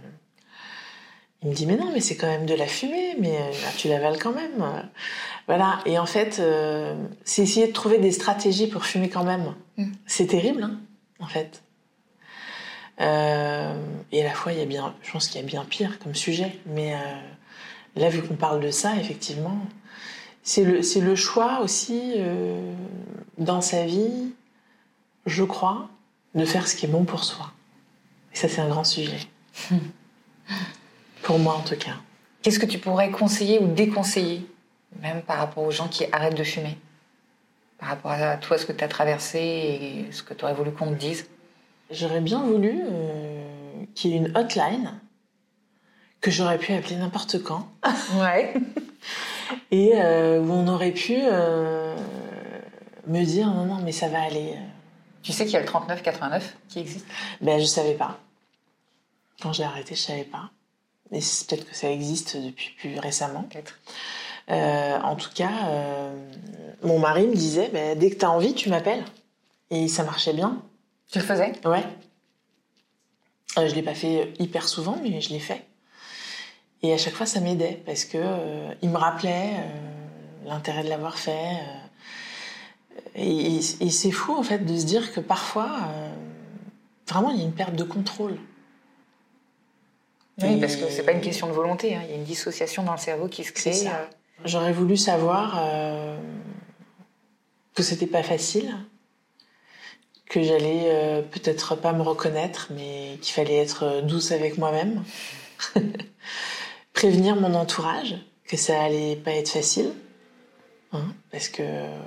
il me dit mais non, mais c'est quand même de la fumée, mais tu l'avales quand même. Voilà. Et en fait, euh, c'est essayer de trouver des stratégies pour fumer quand même. Mm. C'est terrible, hein, en fait. Euh, et à la fois, il y a bien, je pense qu'il y a bien pire comme sujet. Mais euh, là, vu qu'on parle de ça, effectivement, c'est le, c'est le choix aussi dans sa vie, je crois, de faire ce qui est bon pour soi. Et ça, c'est un grand sujet. (laughs) pour moi, en tout cas. Qu'est-ce que tu pourrais conseiller ou déconseiller, même par rapport aux gens qui arrêtent de fumer Par rapport à toi, ce que tu as traversé et ce que tu aurais voulu qu'on te dise J'aurais bien voulu euh, qu'il y ait une hotline que j'aurais pu appeler n'importe quand Ouais. (laughs) et euh, où on aurait pu euh, me dire non, non, mais ça va aller. Tu sais qu'il y a le 3989 qui existe? Ben, je savais pas. Quand j'ai arrêté, je savais pas. Mais c'est peut-être que ça existe depuis plus récemment. Peut-être. Euh, en tout cas, euh, mon mari me disait ben, dès que tu as envie, tu m'appelles. Et ça marchait bien. Tu le faisais? Ouais. Euh, je l'ai pas fait hyper souvent, mais je l'ai fait. Et à chaque fois, ça m'aidait parce que il me rappelait l'intérêt de l'avoir fait. et, et c'est fou en fait de se dire que parfois, vraiment, il y a une perte de contrôle. Oui, parce que c'est pas une question de volonté. hein. Il y a une dissociation dans le cerveau qui se crée. Ça. Euh, J'aurais voulu savoir euh, que c'était pas facile, que j'allais euh, peut-être pas me reconnaître, mais qu'il fallait être douce avec moi-même, (laughs) prévenir mon entourage que ça allait pas être facile, hein, parce que euh,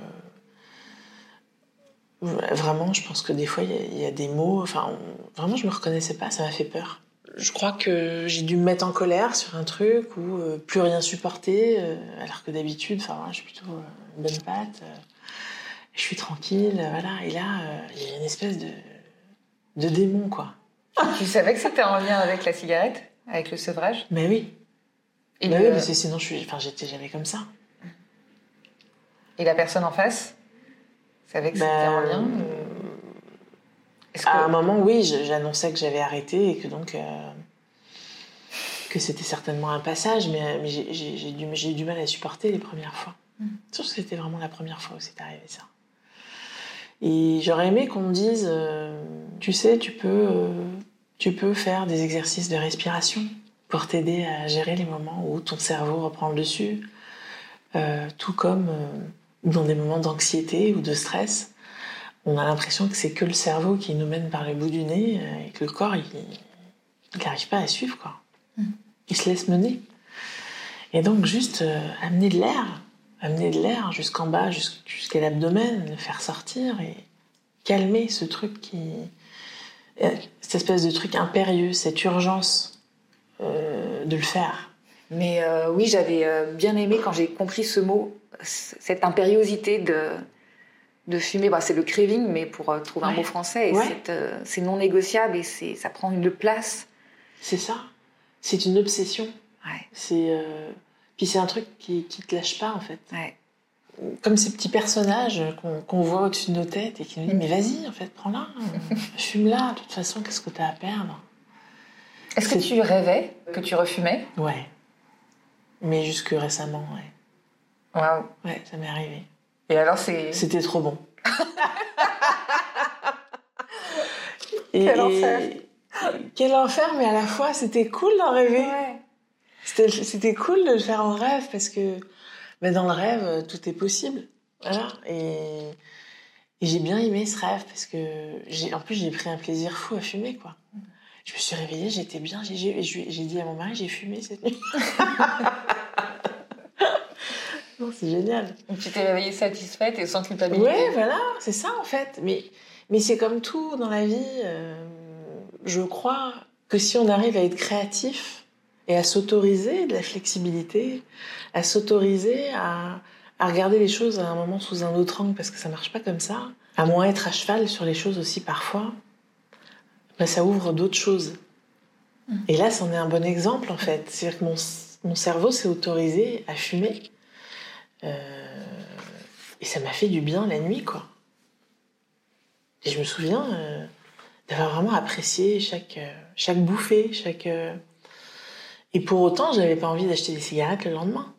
vraiment, je pense que des fois il y a- des mots, enfin vraiment je me reconnaissais pas, ça m'a fait peur. Je crois que j'ai dû me mettre en colère sur un truc ou euh, plus rien supporter, euh, alors que d'habitude, enfin voilà, je suis plutôt euh, une bonne patte, euh, je suis tranquille, euh, voilà. Et là, euh, il y a une espèce de, de démon, quoi. Tu savais que c'était en lien avec la cigarette Avec le sevrage? Mais oui, et, mais le- oui, parce que sinon je suis, enfin j'étais jamais comme ça. et la personne en face savait que Ben, c'était en lien ou- Est-ce que... À un moment, oui, j'annonçais que j'avais arrêté et que donc euh, que c'était certainement un passage, mais, mais j'ai- du, eu du mal à supporter les premières fois. Mm. Surtout que c'était vraiment la première fois où c'est arrivé ça. Et j'aurais aimé qu'on me dise, euh, tu sais, tu peux, euh, tu peux faire des exercices de respiration pour t'aider à gérer les moments où ton cerveau reprend le dessus, Euh, tout comme euh, dans des moments d'anxiété ou de stress on a l'impression que c'est que le cerveau qui nous mène par le bout du nez euh, et que le corps, il n'arrive pas à suivre, quoi. Mhm. Il se laisse mener. Et donc, juste euh, amener de l'air, amener de l'air jusqu'en bas, jusqu'- jusqu'à l'abdomen, le faire sortir et calmer ce truc qui. euh, cette espèce de truc impérieux, cette urgence euh, de le faire. Mais euh, oui, j'avais bien aimé quand j'ai compris ce mot, cette impériosité de, de fumer. Bah, c'est le craving, mais pour euh, trouver un mot français, et Ouais. c'est, euh, c'est non négociable et c'est, ça prend une place. C'est ça. C'est une obsession. Ouais, C'est. euh, Puis c'est un truc qui, qui te lâche pas, en fait. comme ces petits personnages qu'on qu'on voit au-dessus de nos têtes et qui nous disent Mm. mais vas-y en fait prends-la fume-la de toute façon qu'est-ce que t'as à perdre? Est-ce que tu rêvais que tu refumais? Ouais mais jusque récemment ouais Waouh. ouais ça m'est arrivé Et alors, c'est. c'était trop bon (laughs) Et- Quel enfer. quel enfer mais à la fois c'était cool d'en rêver Ouais. C'était cool de le faire en rêve parce que ben, dans le rêve, euh, tout est possible. Voilà. Et, et j'ai bien aimé ce rêve parce que en plus j'ai pris un plaisir fou à fumer quoi. Je me suis réveillée, j'étais bien, j'ai dit à mon mari j'ai fumé cette nuit. (laughs) c'est génial. Tu t'es réveillée satisfaite et sans culpabilité. Ouais, voilà, c'est ça en fait. Mais, mais c'est comme tout dans la vie. euh, je crois que si on arrive à être créatif et à s'autoriser de la flexibilité, à s'autoriser à, à regarder les choses à un moment sous un autre angle parce que ça marche pas comme ça, à moins être à cheval sur les choses aussi parfois, ben ça ouvre d'autres choses. Et là, c'en est un bon exemple, en fait. C'est-à-dire que mon, mon cerveau s'est autorisé à fumer. Euh, et ça m'a fait du bien la nuit, quoi. Et je me souviens euh, d'avoir vraiment apprécié chaque, euh, chaque bouffée, chaque. euh, Et pour autant, j'avais pas envie d'acheter des cigarettes le lendemain.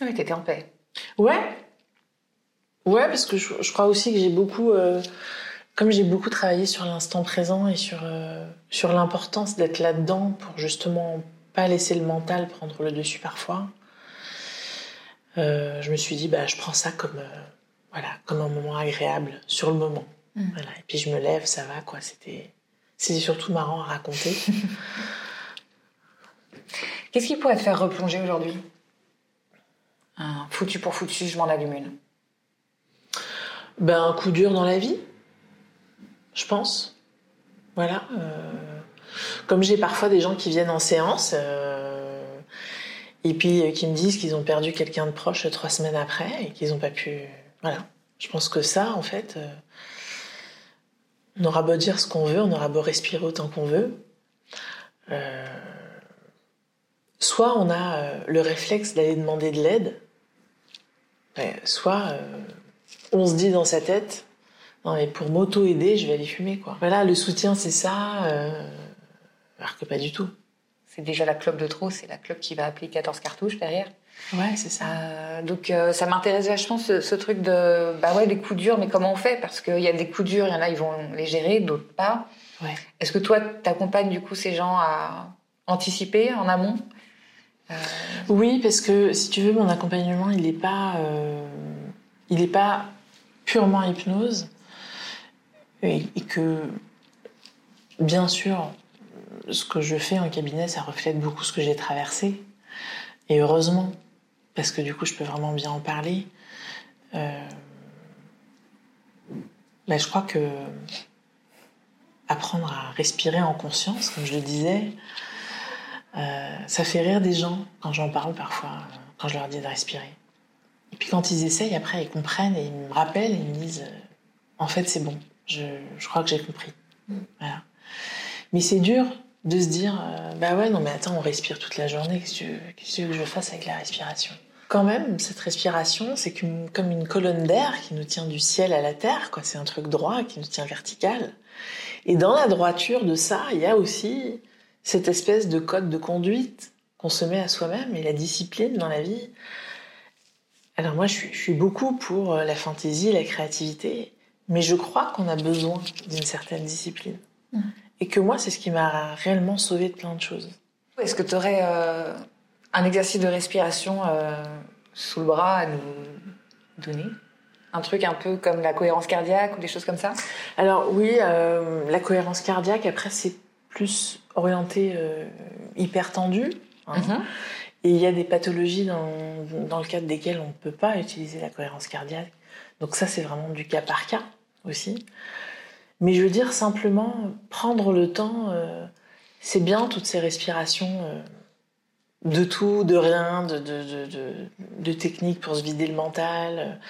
Oui, t'étais en paix. Ouais. Ouais, parce que je, je crois aussi que j'ai beaucoup. comme j'ai beaucoup travaillé sur l'instant présent et sur, sur l'importance d'être là-dedans pour justement pas laisser le mental prendre le dessus parfois, euh, je me suis dit, bah, je prends ça comme, euh, voilà, comme un moment agréable sur le moment. Mm. Voilà. Et puis je me lève, ça va, quoi. C'était, c'était surtout marrant à raconter. (laughs) Qu'est-ce qui pourrait te faire replonger aujourd'hui? Un foutu pour foutu, je m'en allume une. Ben, un coup dur dans la vie, je pense. Voilà. euh, Comme j'ai parfois des gens qui viennent en séance euh, et puis euh, qui me disent qu'ils ont perdu quelqu'un de proche trois semaines après et qu'ils n'ont pas pu. Voilà. Je pense que ça, en fait, euh, on aura beau dire ce qu'on veut, on aura beau respirer autant qu'on veut. euh, Soit on a le réflexe d'aller demander de l'aide, ouais, soit on se dit dans sa tête, non mais pour m'auto-aider, je vais aller fumer quoi. Voilà, le soutien c'est ça, alors que pas du tout. C'est déjà la clope de trop, c'est la clope qui va appeler 14 cartouches derrière. Ouais, c'est ça. Euh, donc euh, ça m'intéresse vachement ce, ce truc de bah ouais les coups durs mais comment on fait? Parce qu'il y a des coups durs il y en a ils vont les gérer d'autres pas Ouais. est-ce que toi t'accompagnes du coup ces gens à anticiper en amont? Euh, Oui, parce que si tu veux, mon accompagnement, il n'est pas, il est pas purement hypnose, et, et que bien sûr, ce que je fais en cabinet, ça reflète beaucoup ce que j'ai traversé, et heureusement, parce que du coup, je peux vraiment bien en parler. Euh, je crois que apprendre à respirer en conscience, comme je le disais, euh, ça fait rire des gens quand j'en parle parfois, quand je leur dis de respirer. Et puis quand ils essayent, après ils comprennent et ils me rappellent et ils me disent euh, En fait, c'est bon, je, je crois que j'ai compris. Voilà. Mais c'est dur de se dire euh, Bah ouais, non, mais attends, on respire toute la journée, qu'est-ce que que je fasse avec la respiration? Quand même, cette respiration, c'est comme une colonne d'air qui nous tient du ciel à la terre, quoi. C'est un truc droit qui nous tient vertical. Et dans la droiture de ça, il y a aussi cette espèce de code de conduite qu'on se met à soi-même et la discipline dans la vie. Alors moi, je suis, je suis beaucoup pour euh, la fantaisie, la créativité, mais je crois qu'on a besoin d'une certaine discipline. Mhm. Et que moi, c'est ce qui m'a réellement sauvé de plein de choses. est-ce que tu aurais un exercice de respiration euh, sous le bras à nous donner? Un truc un peu comme la cohérence cardiaque ou des choses comme ça? Alors oui, euh, la cohérence cardiaque, après, c'est plus orienté euh, hyper tendu. hein. Mhm. Et il y a des pathologies dans, dans le cadre desquelles on ne peut pas utiliser la cohérence cardiaque. Donc ça, c'est vraiment du cas par cas aussi. Mais je veux dire simplement, prendre le temps, euh, c'est bien toutes ces respirations euh, de tout, de rien, de, de, de, de, de techniques pour se vider le mental.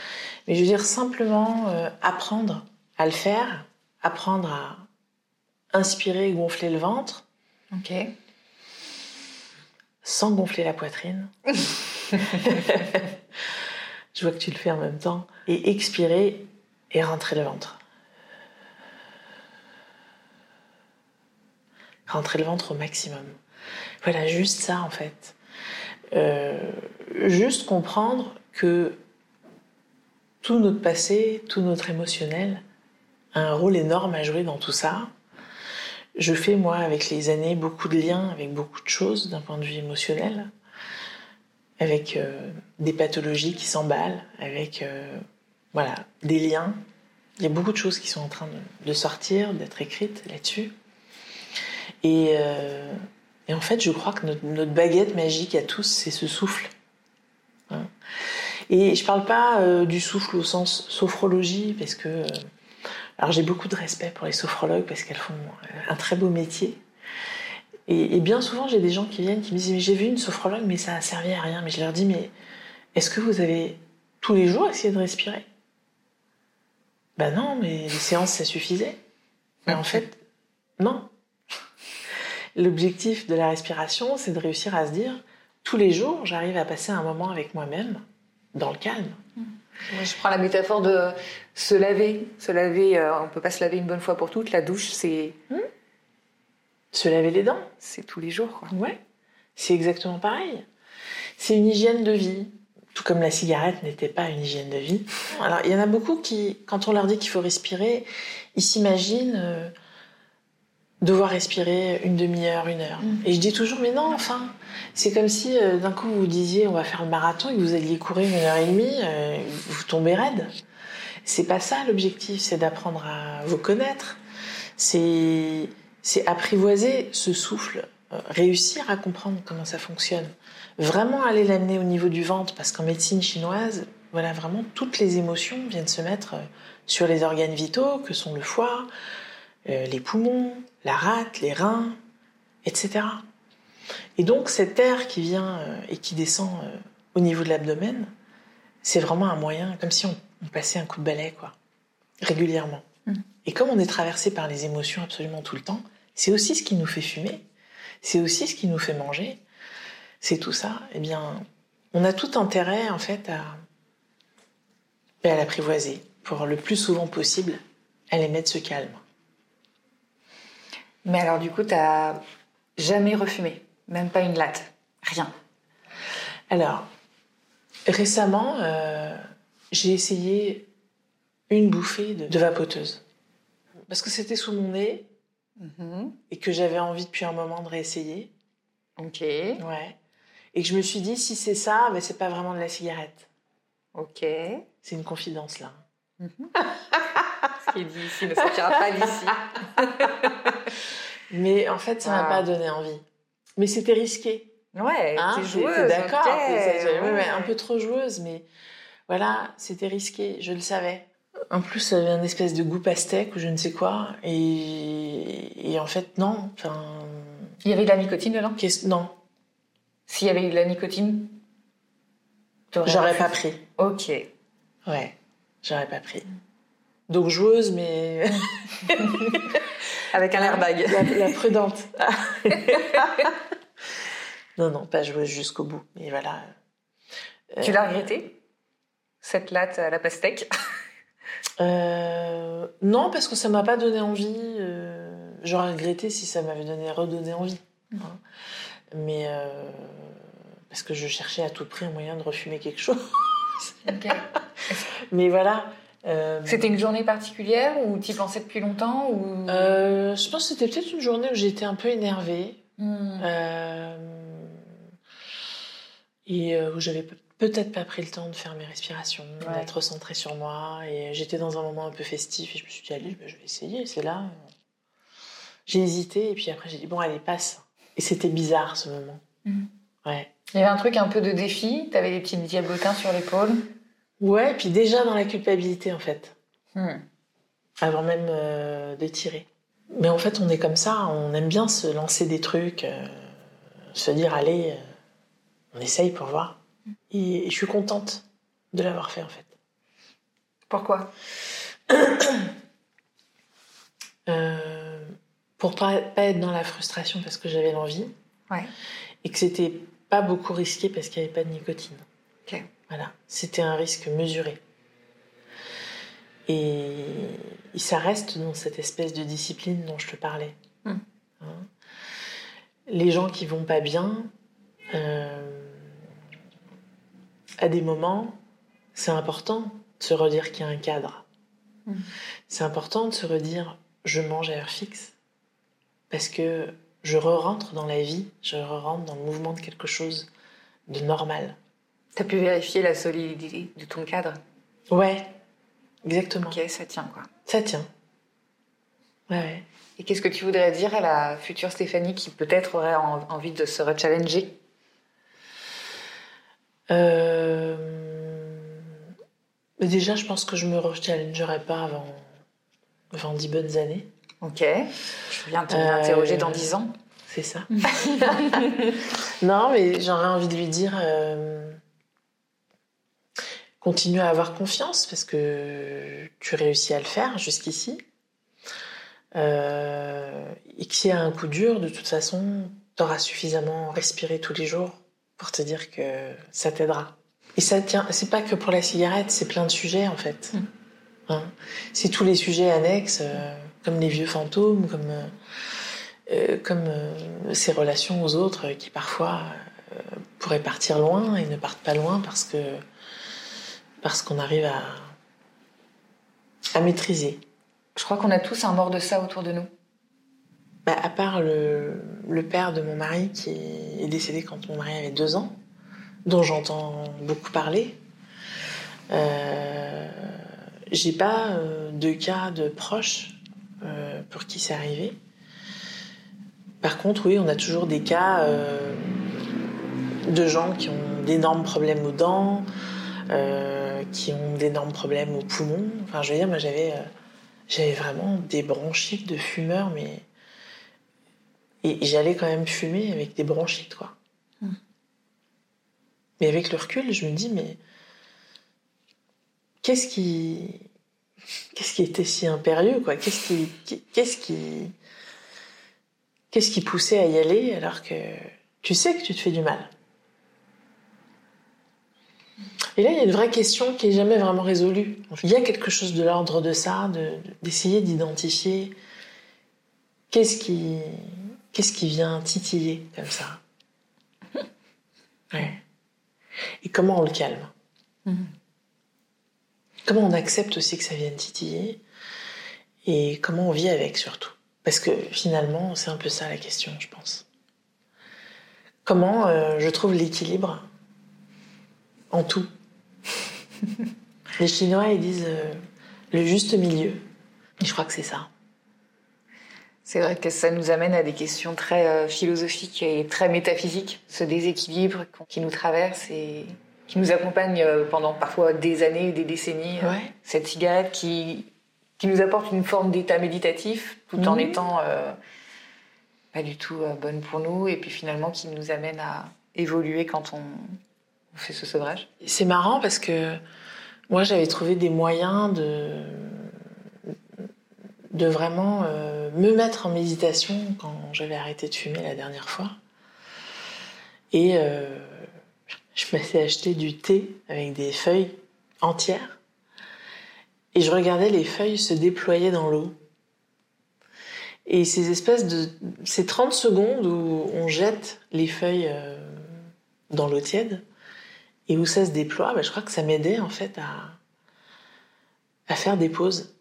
Mais je veux dire simplement euh, apprendre à le faire, apprendre à inspirer et gonfler le ventre Ok. sans gonfler la poitrine. (laughs) (laughs) Je vois que tu le fais en même temps. Et expirer et rentrer le ventre. Rentrer le ventre au maximum. Voilà, juste ça en fait. Euh, juste comprendre que tout notre passé, tout notre émotionnel a un rôle énorme à jouer dans tout ça. Je fais, moi, avec les années, beaucoup de liens avec beaucoup de choses d'un point de vue émotionnel, avec euh, des pathologies qui s'emballent, avec euh, voilà, des liens. Il y a beaucoup de choses qui sont en train de, de sortir, d'être écrites là-dessus. Et, euh, et en fait, je crois que notre, notre baguette magique à tous, c'est ce souffle. Hein. Et je parle pas euh, du souffle au sens sophrologie, parce que euh, alors j'ai beaucoup de respect pour les sophrologues parce qu'elles font un très beau métier. Et, et bien souvent j'ai des gens qui viennent qui me disent mais j'ai vu une sophrologue mais ça a servi à rien. Mais je leur dis mais est-ce que vous avez tous les jours essayé de respirer? Ben non, mais les séances ça suffisait. Mais en fait non. L'objectif de la respiration, c'est de réussir à se dire, tous les jours, j'arrive à passer un moment avec moi-même, dans le calme. Je prends la métaphore de se laver. Se laver, euh, on peut pas se laver une bonne fois pour toutes. La douche, c'est. Se laver les dents. C'est tous les jours, quoi. Ouais. C'est exactement pareil. C'est une hygiène de vie. Tout comme la cigarette n'était pas une hygiène de vie. Alors, il y en a beaucoup qui, quand on leur dit qu'il faut respirer, ils s'imaginent euh, devoir respirer une demi-heure, une heure. Mm. Et je dis toujours, mais non, enfin, c'est comme si euh, d'un coup vous disiez on va faire le marathon et que vous alliez courir une heure et demie, euh, vous tombez raide. C'est pas ça l'objectif, c'est d'apprendre à vous connaître. C'est c'est apprivoiser ce souffle, euh, réussir à comprendre comment ça fonctionne. Vraiment aller l'amener au niveau du ventre, parce qu'en médecine chinoise, voilà, vraiment toutes les émotions viennent se mettre euh, sur les organes vitaux, que sont le foie, euh, les poumons, la rate, les reins, etc. Et donc cet air qui vient euh, et qui descend euh, au niveau de l'abdomen, c'est vraiment un moyen, comme si on, on passait un coup de balai, quoi, régulièrement. Mm. Et comme on est traversé par les émotions absolument tout le temps, c'est aussi ce qui nous fait fumer, c'est aussi ce qui nous fait manger, c'est tout ça. Eh bien, on a tout intérêt, en fait, à, à l'apprivoiser pour le plus souvent possible à les mettre ce calme. Mais alors, du coup, t'as jamais refumé. Même pas une latte. Rien. Alors, récemment, euh, j'ai essayé une bouffée de, de vapoteuse. Parce que c'était sous mon nez et que j'avais envie depuis un moment de réessayer. Ok. Ouais. Et que je me suis dit, si c'est ça, ben c'est pas vraiment de la cigarette. Ok. C'est une confidence là. (laughs) Ce qui est dit ici ne sortira pas d'ici. (laughs) Mais en fait, ça m'a Ah. pas donné envie. Mais c'était risqué. Ouais, Hein, t'es joueuse. d'accord. ok, t'es- t'es- ouais, ouais, ouais. un peu trop joueuse, mais voilà, c'était risqué. Je le savais. En plus, ça avait un espèce de goût pastèque ou je ne sais quoi. Et, et en fait, non. Enfin, Il y avait de la nicotine dedans? non, S'il y avait eu de la nicotine, j'aurais pas pris. Ok. Ouais, j'aurais pas pris. Donc joueuse, mais (laughs) Avec un airbag. la, la prudente. (laughs) non, non, pas joueuse jusqu'au bout. Mais voilà. Tu l'as regretté Cette latte à la pastèque? Euh, non, parce que ça m'a pas donné envie. euh, J'aurais regretté si ça m'avait donné redonné envie. hein. Mais euh, parce que je cherchais à tout prix un moyen de refumer quelque chose. (laughs) Mais voilà. Euh, C'était une journée particulière ou t'y pensais depuis longtemps ou... euh, je pense que c'était peut-être une journée où j'étais un peu énervée. Hmm. euh, et où j'avais pe- peut-être pas pris le temps de faire mes respirations, Ouais. d'être centrée sur moi. Et j'étais dans un moment un peu festif et je me suis dit, allez, ben, je vais essayer, c'est là. J'ai hésité et puis après j'ai dit, bon, allez, passe. Et c'était bizarre ce moment. Ouais. Il y avait un truc un peu de défi, t'avais des petits diablotins sur l'épaule? Ouais, puis déjà dans la culpabilité en fait, Hmm. avant même euh, de tirer. Mais en fait, on est comme ça, on aime bien se lancer des trucs, euh, se dire, allez, euh, on essaye pour voir. Et, et je suis contente de l'avoir fait en fait. Pourquoi? (coughs) Pour pas, pas être dans la frustration parce que j'avais l'envie. Ouais. Et que c'était pas beaucoup risqué parce qu'il n'y avait pas de nicotine. Ok. Voilà. C'était un risque mesuré. Et, et ça reste dans cette espèce de discipline dont je te parlais. Mm. Hein. Les gens qui vont pas bien, euh, à des moments, c'est important de se redire qu'il y a un cadre. Mm. C'est important de se redire je mange à heure fixe parce que je re-rentre dans la vie, je re-rentre dans le mouvement de quelque chose de normal. T'as pu vérifier la solidité de ton cadre? Ouais, exactement. Ok, ça tient quoi. Ça tient. Ouais, ouais. Et qu'est-ce que tu voudrais dire à la future Stéphanie qui peut-être aurait en- envie de se rechallenger? Euh, Déjà, je pense que je me rechallengerai pas avant, avant 10 bonnes années. Ok. Je viens te Euh, interroger dans 10 ans. C'est ça. (laughs) non, mais j'aurais envie de lui dire euh, continue à avoir confiance parce que tu réussis à le faire jusqu'ici. euh, et qu'il y a un coup dur, de toute façon, tu auras suffisamment respiré tous les jours pour te dire que ça t'aidera. Et ça tient, c'est pas que pour la cigarette, c'est plein de sujets en fait. Mm. Hein? C'est tous les sujets annexes, euh, comme les vieux fantômes, comme, euh, comme ces relations aux autres qui parfois pourraient partir loin et ne partent pas loin parce que parce qu'on arrive à, à maîtriser. Je crois qu'on a tous un mort de ça autour de nous. Bah, à part le, le, père de mon mari qui est décédé quand mon mari avait deux ans, dont j'entends beaucoup parler, euh, j'ai pas euh, de cas de proches euh, pour qui c'est arrivé. Par contre, oui, on a toujours des cas de gens qui ont d'énormes problèmes aux dents, euh, qui ont d'énormes problèmes aux poumons. Enfin, je veux dire, moi, j'avais, euh, j'avais vraiment des bronchites de fumeur, mais et j'allais quand même fumer avec des bronchites, quoi. Mm. Mais avec le recul, je me dis, mais qu'est-ce qui, qu'est-ce qui était si impérieux, quoi? Qu'est-ce qui, qu'est-ce qui, qu'est-ce qui poussait à y aller alors que tu sais que tu te fais du mal? Et là, il y a une vraie question qui est jamais vraiment résolue. Il y a quelque chose de l'ordre de ça, d'essayer d'identifier qu'est-ce qui, qu'est-ce qui vient titiller comme ça. Ouais. Et comment on le calme? Mm-hmm. Comment on accepte aussi que ça vienne titiller? Et comment on vit avec surtout? Parce que finalement, c'est un peu ça la question, je pense. Comment euh, je trouve l'équilibre en tout Les Chinois, ils disent euh, le juste milieu. Et je crois que c'est ça. C'est vrai que ça nous amène à des questions très euh, philosophiques et très métaphysiques. Ce déséquilibre qui nous traverse et qui nous accompagne euh, pendant parfois des années, des décennies. Cette cigarette qui, qui nous apporte une forme d'état méditatif tout en mhm. étant pas du tout bonne pour nous et puis finalement qui nous amène à évoluer quand on, fait ce sevrage? C'est marrant parce que moi j'avais trouvé des moyens de, de vraiment euh, me mettre en méditation quand j'avais arrêté de fumer la dernière fois. Et euh, je m'étais acheté du thé avec des feuilles entières. Et je regardais les feuilles se déployer dans l'eau. Et ces espèces de. Ces 30 secondes où on jette les feuilles euh, dans l'eau tiède, et où ça se déploie, bah, je crois que ça m'aidait en fait à, à faire des pauses.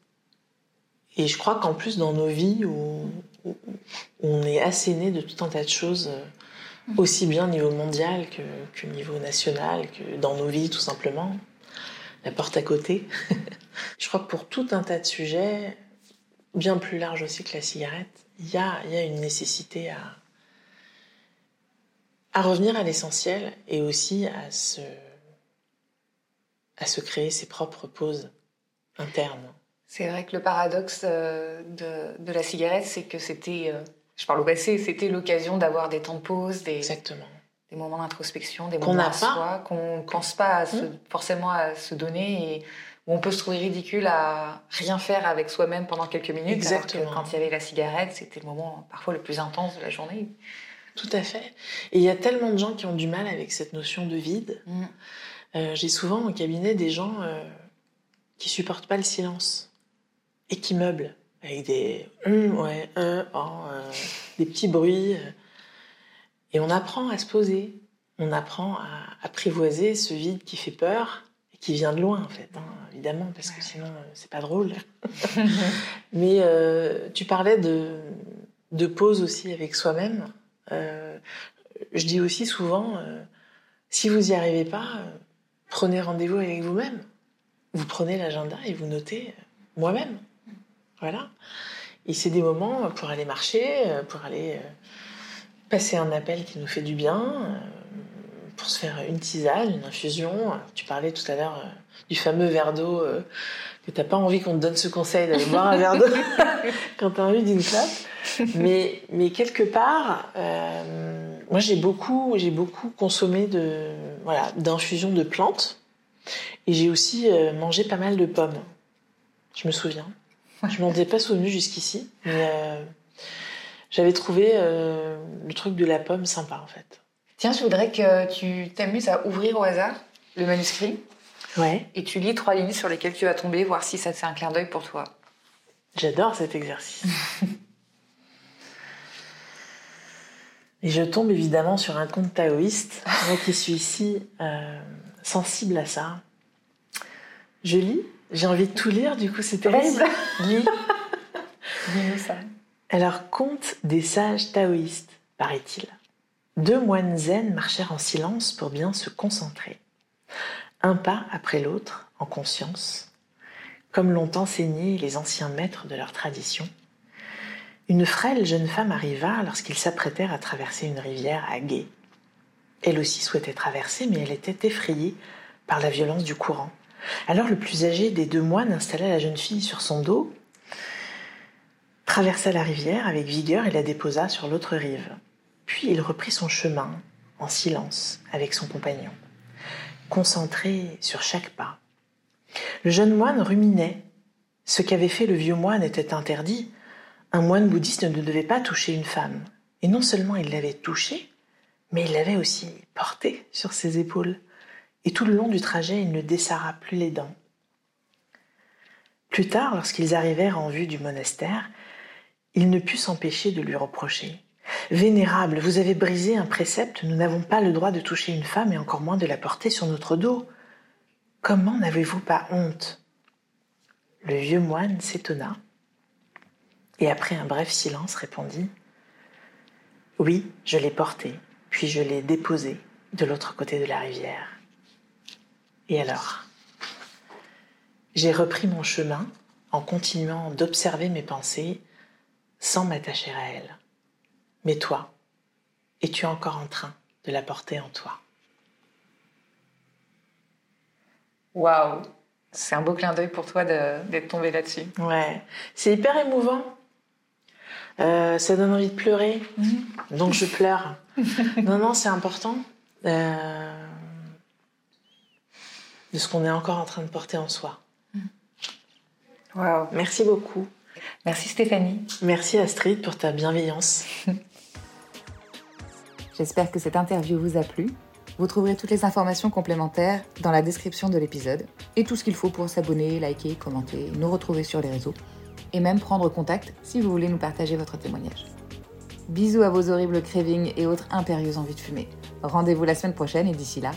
Et je crois qu'en plus dans nos vies où, on est asséné de tout un tas de choses, euh, aussi bien au niveau mondial que, niveau national, que dans nos vies tout simplement, la porte à côté. (laughs) je crois que pour tout un tas de sujets, bien plus large aussi que la cigarette, il y a, y a une nécessité à, à revenir à l'essentiel et aussi à se, à se créer ses propres pauses internes. C'est vrai que le paradoxe euh, de, de la cigarette, c'est que c'était, euh, je parle au passé, c'était l'occasion d'avoir des temps de pause, des, Exactement. des moments d'introspection, des moments à soi, qu'on ne pense pas mmh. forcément à se donner et où on peut se trouver ridicule à rien faire avec soi-même pendant quelques minutes. Exactement. quand il y avait la cigarette, c'était le moment parfois le plus intense de la journée. Tout à fait. Et il y a tellement de gens qui ont du mal avec cette notion de vide. Mm. Euh, j'ai souvent au cabinet des gens euh, qui supportent pas le silence et qui meublent avec des hum, ouais, euh, oh, des petits bruits. Et on apprend à se poser. On apprend à apprivoiser ce vide qui fait peur et qui vient de loin en fait, hein, évidemment, parce que sinon c'est pas drôle. (laughs) Mais tu parlais de, de pause aussi avec soi-même. Euh, je dis aussi souvent, euh, si vous n'y arrivez pas, euh, prenez rendez-vous avec vous-même. Vous prenez l'agenda et vous notez moi-même. Voilà. Et c'est des moments pour aller marcher, pour aller passer un appel qui nous fait du bien, pour se faire une tisane, une infusion. Tu parlais tout à l'heure du fameux verre d'eau que t'as pas envie qu'on te donne ce conseil d'aller boire un verre d'eau (laughs) quand t'as envie d'une clope. Mais, mais quelque part, euh, moi j'ai beaucoup, j'ai beaucoup consommé de, voilà, d'infusions de plantes. Et j'ai aussi euh, mangé pas mal de pommes. Je me souviens. Je m'en étais pas souvenu jusqu'ici, mais euh, j'avais trouvé le truc de la pomme sympa en fait. Tiens, je voudrais que tu t'amuses à ouvrir au hasard le manuscrit Ouais. et tu lis trois lignes sur lesquelles tu vas tomber, voir si ça te fait un clin d'œil pour toi. J'adore cet exercice. (laughs) Et je tombe évidemment sur un conte taoïste, moi qui suis ici euh, sensible à ça. Je lis, j'ai envie de tout lire, du coup c'est terrible. (laughs) Lis. (laughs) Dis-nous ça. Alors, conte des sages taoïstes, paraît-il. Deux moines zen marchèrent en silence pour bien se concentrer. Un pas après l'autre, en conscience, comme l'ont enseigné les anciens maîtres de leur tradition. Une frêle jeune femme arriva lorsqu'ils s'apprêtèrent à traverser une rivière à gué. Elle aussi souhaitait traverser, mais elle était effrayée par la violence du courant. Alors le plus âgé des deux moines installa la jeune fille sur son dos, traversa la rivière avec vigueur et la déposa sur l'autre rive. Puis il reprit son chemin, en silence, avec son compagnon, concentré sur chaque pas. Le jeune moine ruminait. Ce qu'avait fait le vieux moine était interdit. Un moine bouddhiste ne devait pas toucher une femme. Et non seulement il l'avait touchée, mais il l'avait aussi portée sur ses épaules. Et tout le long du trajet, il ne desserra plus les dents. Plus tard, lorsqu'ils arrivèrent en vue du monastère, il ne put s'empêcher de lui reprocher. Vénérable, vous avez brisé un précepte, nous n'avons pas le droit de toucher une femme et encore moins de la porter sur notre dos. Comment n'avez-vous pas honte? Le vieux moine s'étonna et après un bref silence répondit Oui, je l'ai portée, puis je l'ai déposée de l'autre côté de la rivière. Et alors? J'ai repris mon chemin en continuant d'observer mes pensées sans m'attacher à elles. Mais toi, es-tu encore en train de la porter en toi? Waouh C'est un beau clin d'œil pour toi d'être tombé là-dessus. Ouais, c'est hyper émouvant. Euh, ça donne envie de pleurer, donc je pleure. (laughs) non, non, c'est important euh, de ce qu'on est encore en train de porter en soi. Waouh Merci beaucoup. Merci Stéphanie. Merci Astrid pour ta bienveillance. (laughs) J'espère que cette interview vous a plu. Vous trouverez toutes les informations complémentaires dans la description de l'épisode et tout ce qu'il faut pour s'abonner, liker, commenter, nous retrouver sur les réseaux et même prendre contact si vous voulez nous partager votre témoignage. Bisous à vos horribles cravings et autres impérieuses envies de fumer. Rendez-vous la semaine prochaine et d'ici là,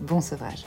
bon sevrage.